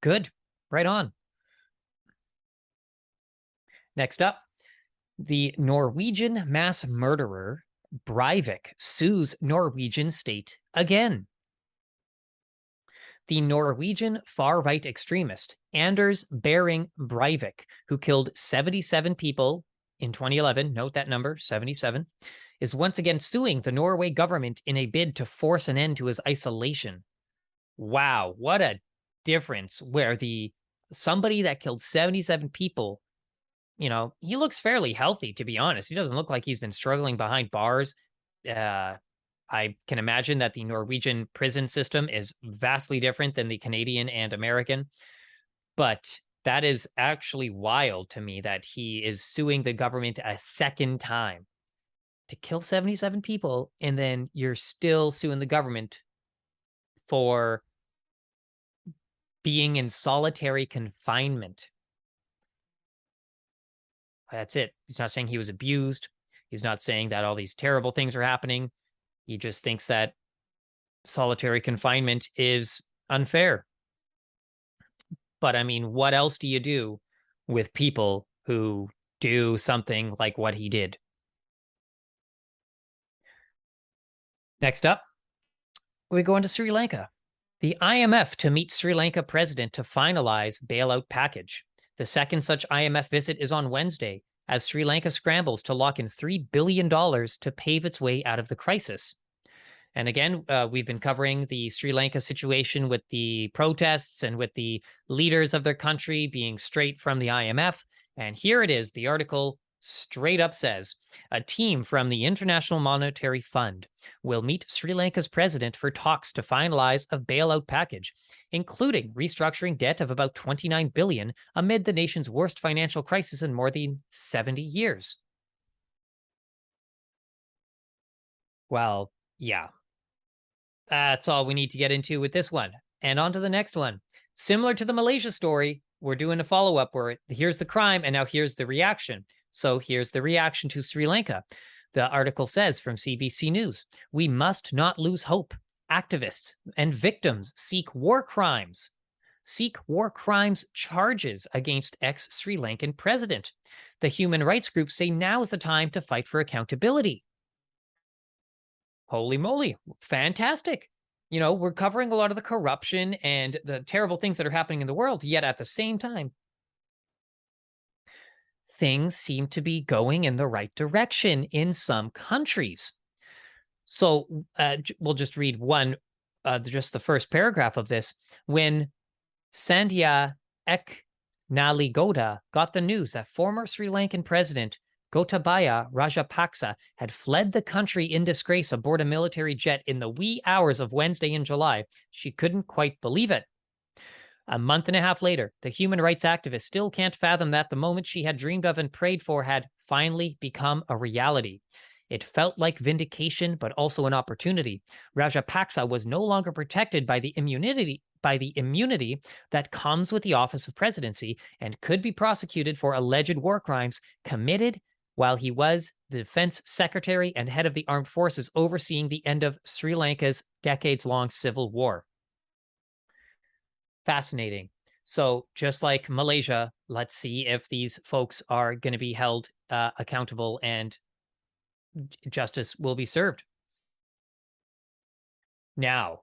Good, right on. Next up, the Norwegian mass murderer Breivik sues Norwegian state again the Norwegian far right extremist Anders Behring Breivik, who killed 77 people in 2011, note that number, 77, is once again suing the Norway government in a bid to force an end to his isolation. Wow, what a difference where the somebody that killed 77 people, you know, he looks fairly healthy to be honest. He doesn't look like he's been struggling behind bars. Uh, I can imagine that the Norwegian prison system is vastly different than the Canadian and American. But that is actually wild to me that he is suing the government a second time to kill 77 people. And then you're still suing the government for being in solitary confinement. That's it. He's not saying he was abused. He's not saying that all these terrible things are happening. He just thinks that solitary confinement is unfair. But I mean, what else do you do with people who do something like what he did? Next up, we go into Sri Lanka. The IMF to meet Sri Lanka president to finalize bailout package. The second such IMF visit is on Wednesday as Sri Lanka scrambles to lock in $3 billion to pave its way out of the crisis. And again, uh, we've been covering the Sri Lanka situation with the protests and with the leaders of their country being straight from the IMF. And here it is the article straight up says a team from the International Monetary Fund will meet Sri Lanka's president for talks to finalize a bailout package, including restructuring debt of about 29 billion amid the nation's worst financial crisis in more than 70 years. Well, yeah, that's all we need to get into with this one. And on to the next one. Similar to the Malaysia story, we're doing a follow up where here's the crime and now here's the reaction. So here's the reaction to Sri Lanka. The article says from CBC News We must not lose hope. Activists and victims seek war crimes. Seek war crimes charges against ex Sri Lankan president. The human rights groups say now is the time to fight for accountability holy moly, fantastic. You know, we're covering a lot of the corruption and the terrible things that are happening in the world, yet at the same time, things seem to be going in the right direction in some countries. So uh, we'll just read one uh, just the first paragraph of this when Sandhya Ek Naligoda got the news that former Sri Lankan president Gotabaya Rajapaksa had fled the country in disgrace aboard a military jet in the wee hours of Wednesday in July. She couldn't quite believe it. A month and a half later, the human rights activist still can't fathom that the moment she had dreamed of and prayed for had finally become a reality. It felt like vindication, but also an opportunity. Rajapaksa was no longer protected by the immunity by the immunity that comes with the office of presidency and could be prosecuted for alleged war crimes committed while he was the defense secretary and head of the armed forces overseeing the end of Sri Lanka's decades long civil war. Fascinating. So, just like Malaysia, let's see if these folks are going to be held uh, accountable and justice will be served. Now,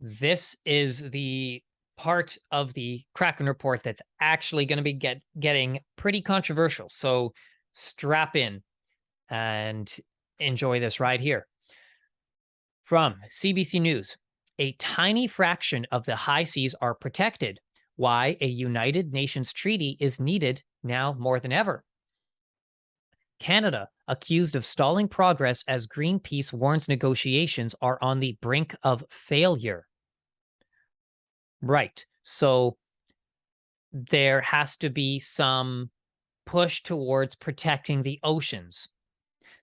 this is the part of the Kraken report that's actually going to be get getting pretty controversial. So strap in and enjoy this right here. From CBC News, a tiny fraction of the high seas are protected. Why a United Nations treaty is needed now more than ever. Canada accused of stalling progress as Greenpeace warns negotiations are on the brink of failure. Right. So there has to be some push towards protecting the oceans.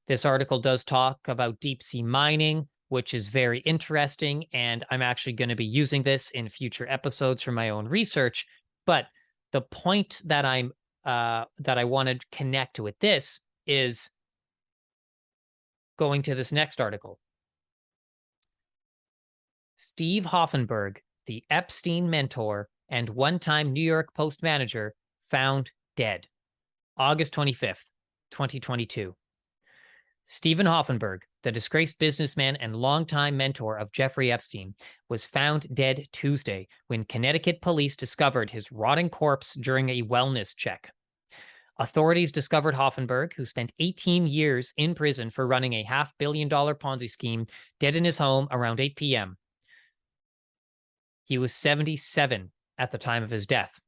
This article does talk about deep sea mining, which is very interesting. And I'm actually going to be using this in future episodes for my own research. But the point that I'm uh, that I want to connect with this is going to this next article. Steve Hoffenberg, the Epstein mentor and one time New York Post manager, found dead. August 25th, 2022. Stephen Hoffenberg, the disgraced businessman and longtime mentor of Jeffrey Epstein, was found dead Tuesday when Connecticut police discovered his rotting corpse during a wellness check. Authorities discovered Hoffenberg, who spent 18 years in prison for running a half billion dollar Ponzi scheme, dead in his home around 8 p.m. He was 77 at the time of his death.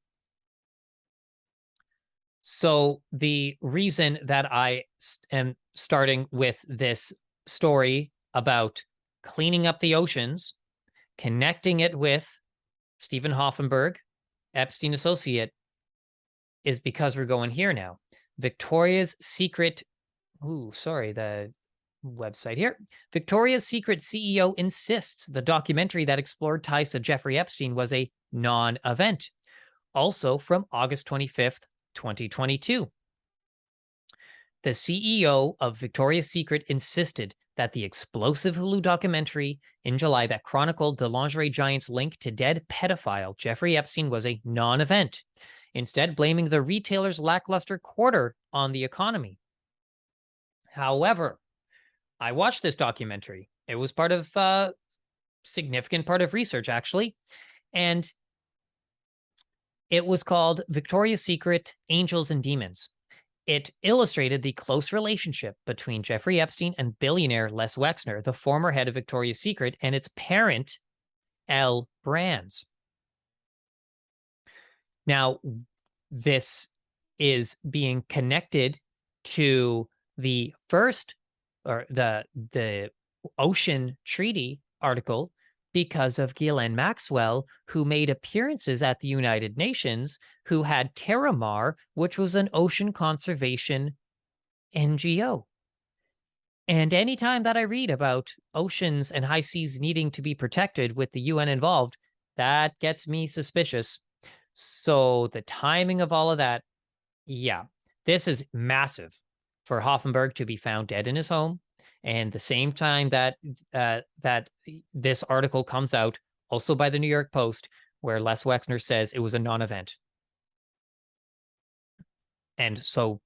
So, the reason that I am starting with this story about cleaning up the oceans, connecting it with Stephen Hoffenberg, Epstein associate, is because we're going here now. Victoria's Secret. Ooh, sorry, the website here. Victoria's Secret CEO insists the documentary that explored ties to Jeffrey Epstein was a non event. Also from August 25th, 2022. The CEO of Victoria's Secret insisted that the explosive Hulu documentary in July that chronicled the lingerie giant's link to dead pedophile Jeffrey Epstein was a non event instead blaming the retailer's lackluster quarter on the economy. However, I watched this documentary. It was part of a uh, significant part of research, actually. And it was called Victoria's Secret Angels and Demons. It illustrated the close relationship between Jeffrey Epstein and billionaire Les Wexner, the former head of Victoria's Secret, and its parent, L Brands. Now, this is being connected to the first or the the ocean treaty article because of Ghislaine Maxwell, who made appearances at the United Nations, who had Terramar, which was an ocean conservation NGO. And anytime that I read about oceans and high seas needing to be protected with the UN involved, that gets me suspicious. So the timing of all of that, yeah, this is massive for Hoffenberg to be found dead in his home. And the same time that uh, that this article comes out, also by the New York Post, where Les Wexner says it was a non-event. And so,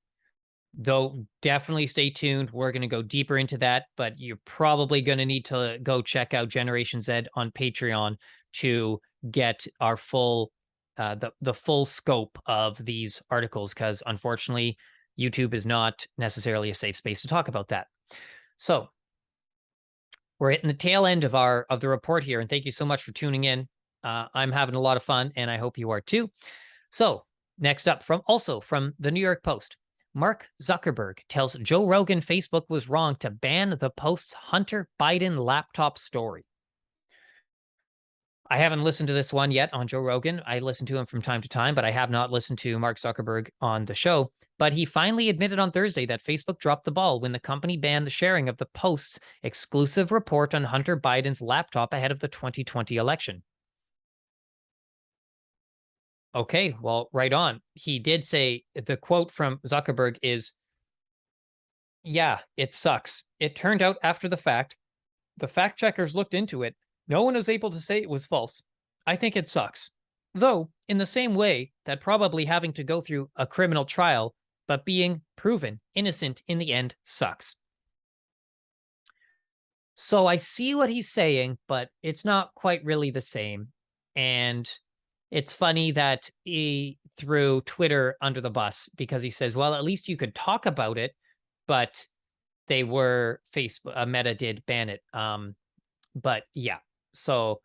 though, definitely stay tuned. We're going to go deeper into that, but you're probably going to need to go check out Generation Z on Patreon to get our full uh, the the full scope of these articles because unfortunately YouTube is not necessarily a safe space to talk about that. So we're hitting the tail end of our of the report here, and thank you so much for tuning in. Uh, I'm having a lot of fun, and I hope you are too. So next up, from also from the New York Post, Mark Zuckerberg tells Joe Rogan Facebook was wrong to ban the Post's Hunter Biden laptop story. I haven't listened to this one yet on Joe Rogan. I listen to him from time to time, but I have not listened to Mark Zuckerberg on the show. But he finally admitted on Thursday that Facebook dropped the ball when the company banned the sharing of the Post's exclusive report on Hunter Biden's laptop ahead of the 2020 election. Okay, well, right on. He did say the quote from Zuckerberg is Yeah, it sucks. It turned out after the fact. The fact checkers looked into it no one is able to say it was false. I think it sucks. Though, in the same way that probably having to go through a criminal trial, but being proven innocent in the end sucks. So I see what he's saying, but it's not quite really the same. And it's funny that he threw Twitter under the bus because he says, well, at least you could talk about it, but they were Facebook, uh, Meta did ban it. Um, but yeah, so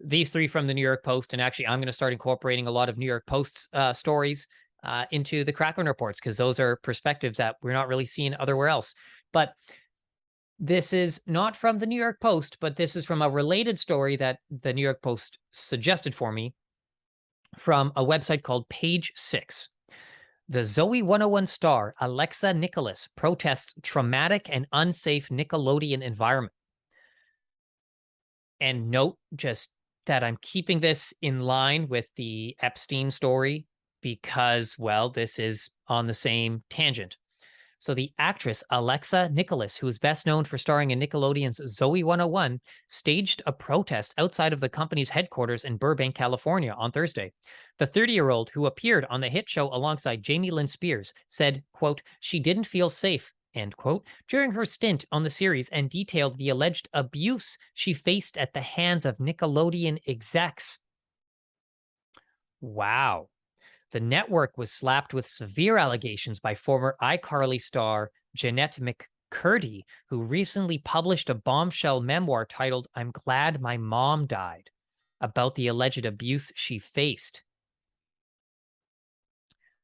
these three from the New York Post, and actually, I'm going to start incorporating a lot of New York Post uh, stories uh, into the Kraken reports because those are perspectives that we're not really seeing otherwhere else. But this is not from the New York Post, but this is from a related story that the New York Post suggested for me from a website called Page Six. The Zoey 101 star Alexa Nikolas protests traumatic and unsafe Nickelodeon environment and note just that I'm keeping this in line with the Epstein story because, well, this is on the same tangent. So, the actress Alexa Nikolas, who is best known for starring in Nickelodeon's Zoey 101, staged a protest outside of the company's headquarters in Burbank, California on Thursday. The 30 year old, who appeared on the hit show alongside Jamie Lynn Spears, said, quote, she didn't feel safe end quote, during her stint on the series and detailed the alleged abuse she faced at the hands of Nickelodeon execs. Wow. The network was slapped with severe allegations by former iCarly star Jennette McCurdy, who recently published a bombshell memoir titled I'm Glad My Mom Died about the alleged abuse she faced.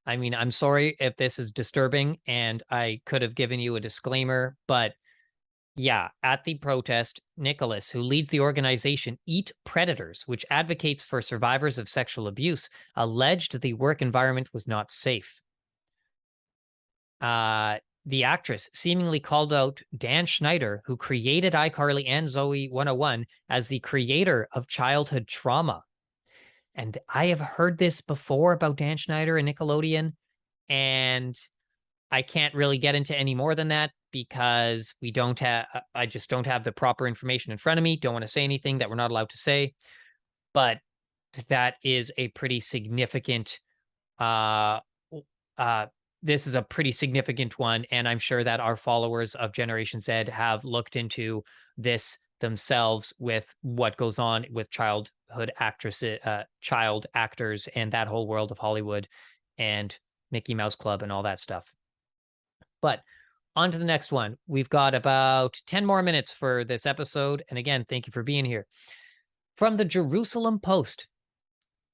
I mean, I'm sorry if this is disturbing and I could have given you a disclaimer, but yeah, at the protest, Nikolas, who leads the organization Eat Predators, which advocates for survivors of sexual abuse, alleged the work environment was not safe. Uh, the actress seemingly called out Dan Schneider, who created iCarly and Zoey 101, as the creator of childhood trauma. And I have heard this before about Dan Schneider and Nickelodeon, and I can't really get into any more than that because we don't have, I just don't have the proper information in front of me. Don't want to say anything that we're not allowed to say. But that is a pretty significant, uh, uh, this is a pretty significant one. And I'm sure that our followers of Generation Z have looked into this themselves with what goes on with childhood actresses, uh, child actors, and that whole world of Hollywood and Mickey Mouse Club and all that stuff. But on to the next one. We've got about 10 more minutes for this episode. And again, thank you for being here. From the Jerusalem Post,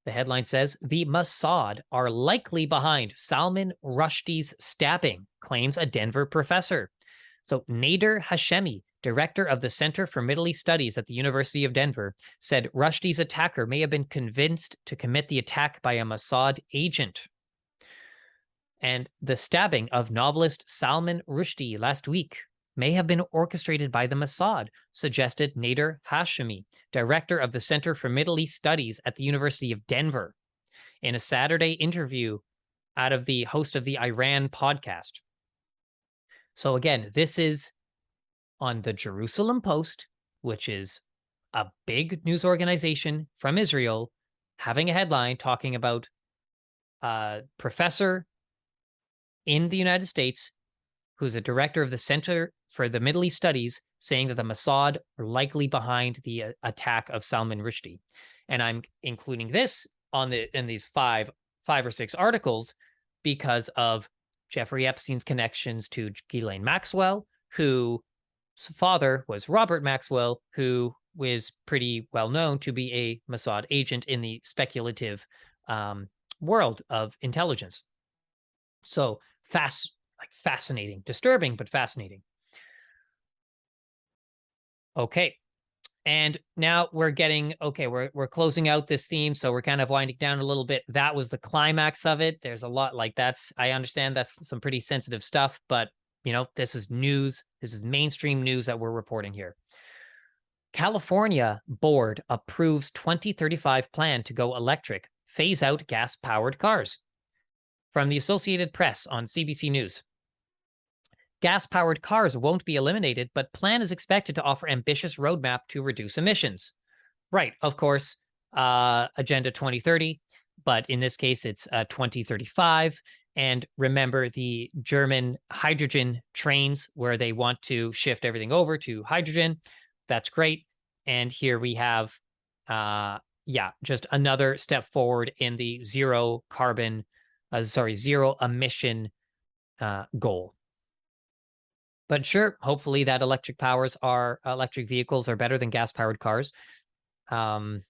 the headline says The Mossad are likely behind Salman Rushdie's stabbing, claims a Denver professor. So Nader Hashemi director of the Center for Middle East Studies at the University of Denver, said Rushdie's attacker may have been convinced to commit the attack by a Mossad agent. And the stabbing of novelist Salman Rushdie last week may have been orchestrated by the Mossad, suggested Nader Hashemi, director of the Center for Middle East Studies at the University of Denver, in a Saturday interview out of the host of the Iran podcast. So, again, this is on the Jerusalem Post, which is a big news organization from Israel, having a headline talking about a professor in the United States who's a director of the Center for the Middle East Studies saying that the Mossad are likely behind the uh, attack of Salman Rushdie. And I'm including this on the in these five five or six articles because of Jeffrey Epstein's connections to Ghislaine Maxwell, who father was Robert Maxwell, who was pretty well known to be a Mossad agent in the speculative um, world of intelligence. So fast, like fascinating, disturbing, but fascinating. Okay. And now we're getting okay, we're we're closing out this theme, so we're kind of winding down a little bit. That was the climax of it. There's a lot like that's I understand that's some pretty sensitive stuff, but you know, this is news. This is mainstream news that we're reporting here. California board approves 2035 plan to go electric, phase out gas powered cars. From the Associated Press on CBC News. Gas powered cars won't be eliminated, but plan is expected to offer ambitious roadmap to reduce emissions. Right, of course, uh, Agenda 2030, but in this case, it's uh, 2035. And remember the German hydrogen trains where they want to shift everything over to hydrogen. That's great. And here we have, uh, yeah, just another step forward in the zero carbon, uh, sorry, zero emission uh, goal. But sure, hopefully that electric powers are electric vehicles are better than gas powered cars. Um,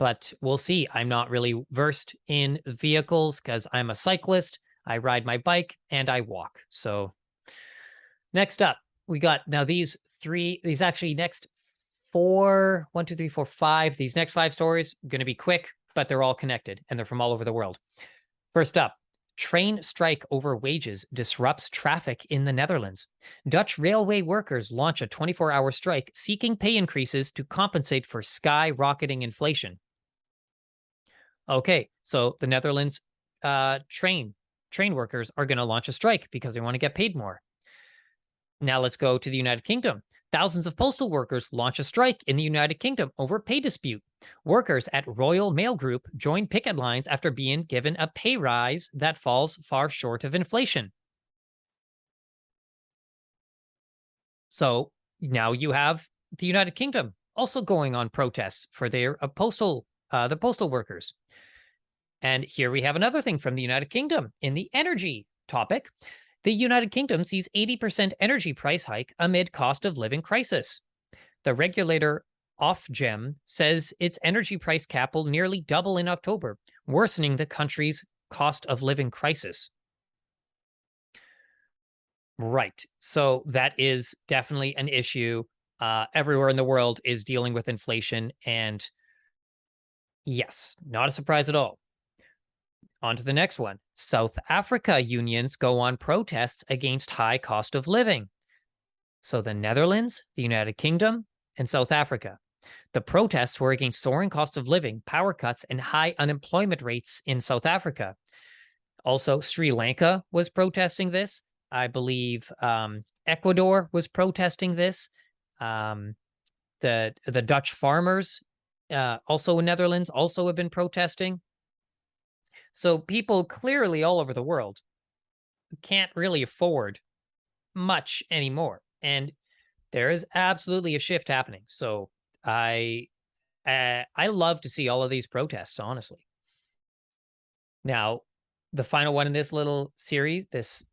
but we'll see. I'm not really versed in vehicles because I'm a cyclist. I ride my bike and I walk. So next up, we got now these three, these actually next four, one, two, three, four, five. These next five stories going to be quick, but they're all connected and they're from all over the world. First up, Train strike over wages disrupts traffic in the Netherlands. Dutch railway workers launch a 24 hour strike seeking pay increases to compensate for skyrocketing inflation. Okay, so the Netherlands uh, train train workers are going to launch a strike because they want to get paid more. Now let's go to the United Kingdom. Thousands of postal workers launch a strike in the United Kingdom over pay dispute. Workers at Royal Mail Group join picket lines after being given a pay rise that falls far short of inflation. So now you have the United Kingdom also going on protests for their uh, postal uh, the postal workers. And here we have another thing from the United Kingdom in the energy topic. The United Kingdom sees 80% energy price hike amid cost of living crisis. The regulator Ofgem says its energy price cap will nearly double in October, worsening the country's cost of living crisis. Right. So that is definitely an issue. Uh, everywhere in the world is dealing with inflation. And yes, not a surprise at all. On to the next one. South Africa unions go on protests against high cost of living. So the Netherlands, the United Kingdom, and South Africa. The protests were against soaring cost of living, power cuts, and high unemployment rates in South Africa. Also, Sri Lanka was protesting this. I believe um, Ecuador was protesting this. Um, the the Dutch farmers, uh, also in Netherlands, also have been protesting. So people clearly all over the world can't really afford much anymore. And there is absolutely a shift happening. So I uh, I love to see all of these protests, honestly. Now, the final one in this little series, this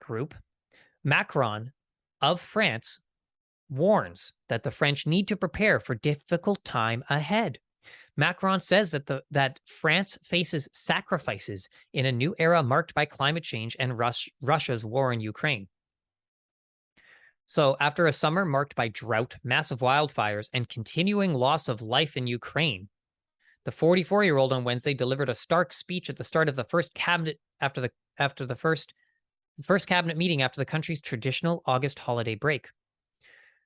group, Macron of France warns that the French need to prepare for difficult time ahead. Macron says that the that France faces sacrifices in a new era marked by climate change and Rus- Russia's war in Ukraine. So, after a summer marked by drought, massive wildfires, and continuing loss of life in Ukraine, the 44-year-old on Wednesday delivered a stark speech at the start of the first cabinet after the after the first first cabinet meeting after the country's traditional August holiday break.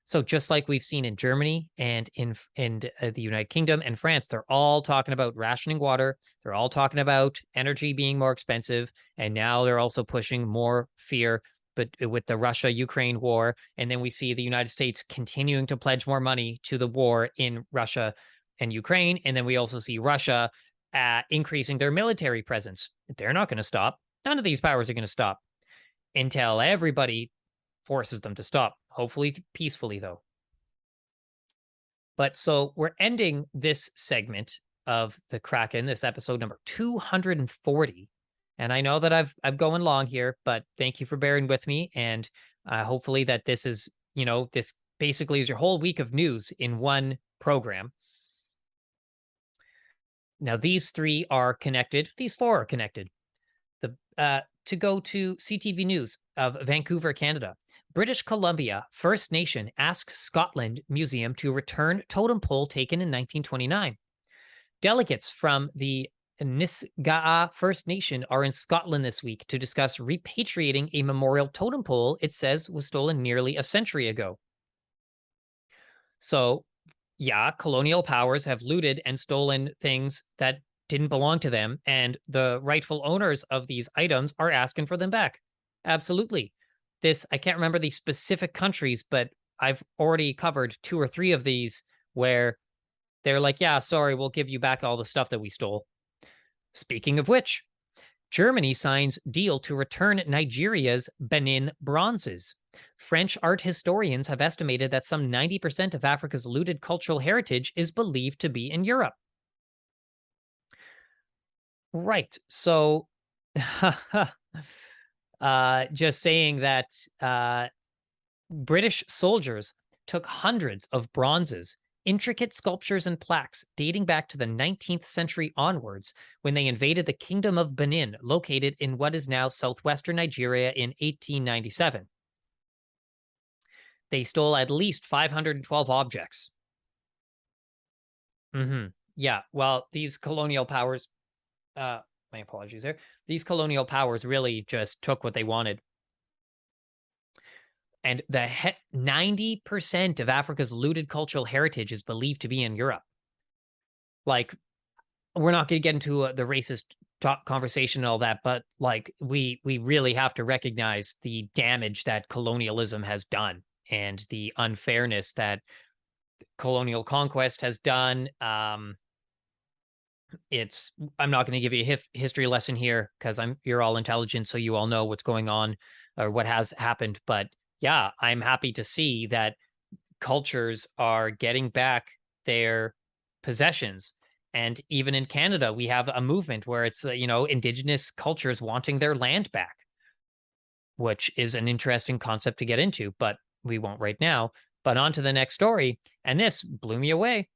So just like we've seen in Germany and in in uh, the United Kingdom and France, they're all talking about rationing water. They're all talking about energy being more expensive, and now they're also pushing more fear. But uh, with the Russia Ukraine war, and then we see the United States continuing to pledge more money to the war in Russia and Ukraine, and then we also see Russia uh, increasing their military presence. They're not going to stop. None of these powers are going to stop until everybody forces them to stop hopefully peacefully though. But so we're ending this segment of the Kraken, this episode number 240. And I know that I've I'm going long here, but thank you for bearing with me. And uh, hopefully that this is you know, this basically is your whole week of news in one program. Now, these three are connected. These four are connected. Uh, to go to CTV News of Vancouver, Canada. British Columbia First Nation asks Scotland Museum to return totem pole taken in 1929. Delegates from the Nisga'a First Nation are in Scotland this week to discuss repatriating a memorial totem pole it says was stolen nearly a century ago. So, yeah, colonial powers have looted and stolen things that didn't belong to them, and the rightful owners of these items are asking for them back. Absolutely. This, I can't remember the specific countries, but I've already covered two or three of these where they're like, yeah, sorry, we'll give you back all the stuff that we stole. Speaking of which, Germany signs deal to return Nigeria's Benin bronzes. French art historians have estimated that some 90% of Africa's looted cultural heritage is believed to be in Europe. Right. So, *laughs* uh, just saying that uh, British soldiers took hundreds of bronzes, intricate sculptures, and plaques dating back to the 19th century onwards when they invaded the Kingdom of Benin, located in what is now southwestern Nigeria in 1897. They stole at least 512 objects. Mm-hmm. Yeah, well, these colonial powers uh, my apologies there. These colonial powers really just took what they wanted. And the he- 90% of Africa's looted cultural heritage is believed to be in Europe. Like, we're not going to get into uh, the racist talk conversation and all that, but like, we we really have to recognize the damage that colonialism has done and the unfairness that colonial conquest has done. Um, it's i'm not going to give you a hif- history lesson here because i'm you're all intelligent so you all know what's going on or what has happened but yeah i'm happy to see that cultures are getting back their possessions and even in canada we have a movement where it's uh, you know indigenous cultures wanting their land back which is an interesting concept to get into but we won't right now. But on to the next story and this blew me away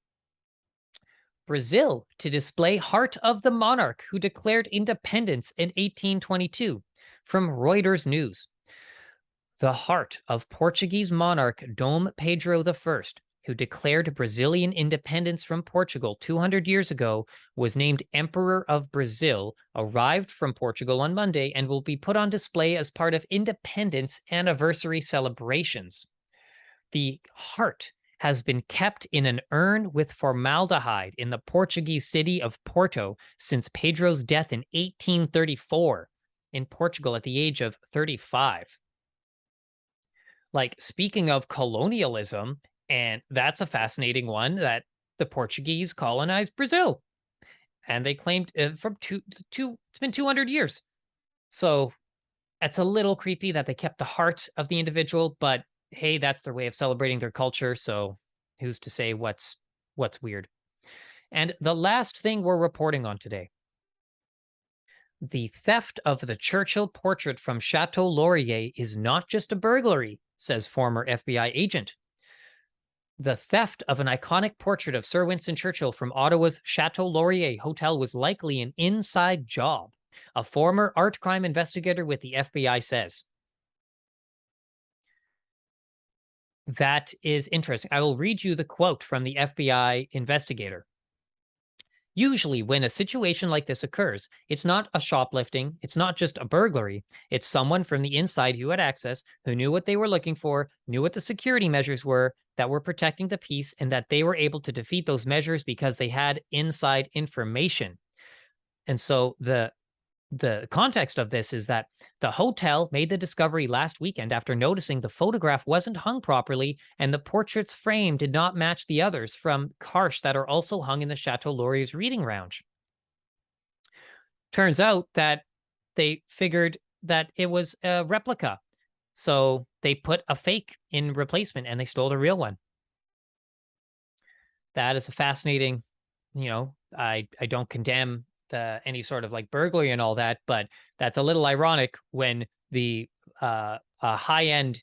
Brazil to display Heart of the Monarch, who declared independence in 1822, from Reuters News. The heart of Portuguese monarch Dom Pedro I, who declared Brazilian independence from Portugal 200 years ago, was named Emperor of Brazil, arrived from Portugal on Monday, and will be put on display as part of independence anniversary celebrations. The heart has been kept in an urn with formaldehyde in the Portuguese city of Porto since Pedro's death in 1834 in Portugal at the age of 35. Like, speaking of colonialism, and that's a fascinating one that the Portuguese colonized Brazil. And they claimed uh, from two, two, it's been 200 years. So it's a little creepy that they kept the heart of the individual, but hey, that's their way of celebrating their culture. So who's to say what's what's weird? And the last thing we're reporting on today. The theft of the Churchill portrait from Chateau Laurier is not just a burglary, says former FBI agent. The theft of an iconic portrait of Sir Winston Churchill from Ottawa's Chateau Laurier Hotel was likely an inside job, a former art crime investigator with the FBI says. That is interesting. I will read you the quote from the FBI investigator. Usually, when a situation like this occurs, it's not a shoplifting, it's not just a burglary. It's someone from the inside who had access, who knew what they were looking for, knew what the security measures were that were protecting the piece, and that they were able to defeat those measures because they had inside information. And so the the context of this is that the hotel made the discovery last weekend after noticing the photograph wasn't hung properly and the portrait's frame did not match the others from Karsh that are also hung in the Chateau Laurier's reading lounge. Turns out that they figured that it was a replica. So they put a fake in replacement and they stole the real one. That is a fascinating, you know, I I don't condemn the any sort of like burglary and all that, but that's a little ironic when the uh, high end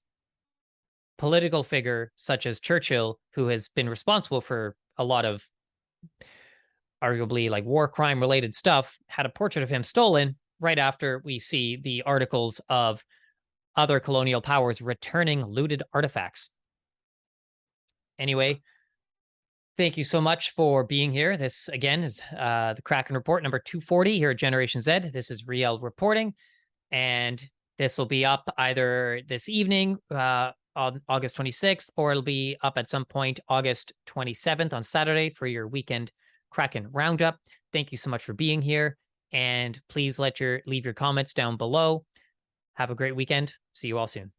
political figure such as Churchill, who has been responsible for a lot of arguably like war crime related stuff, had a portrait of him stolen right after we see the articles of other colonial powers returning looted artifacts. Anyway, thank you so much for being here. This again is uh, the Kraken Report number 240 here at Generation Z. This is Riel reporting, and this will be up either this evening uh, on August 26th, or it'll be up at some point August 27th on Saturday for your weekend Kraken Roundup. Thank you so much for being here, and please let your leave your comments down below. Have a great weekend. See you all soon.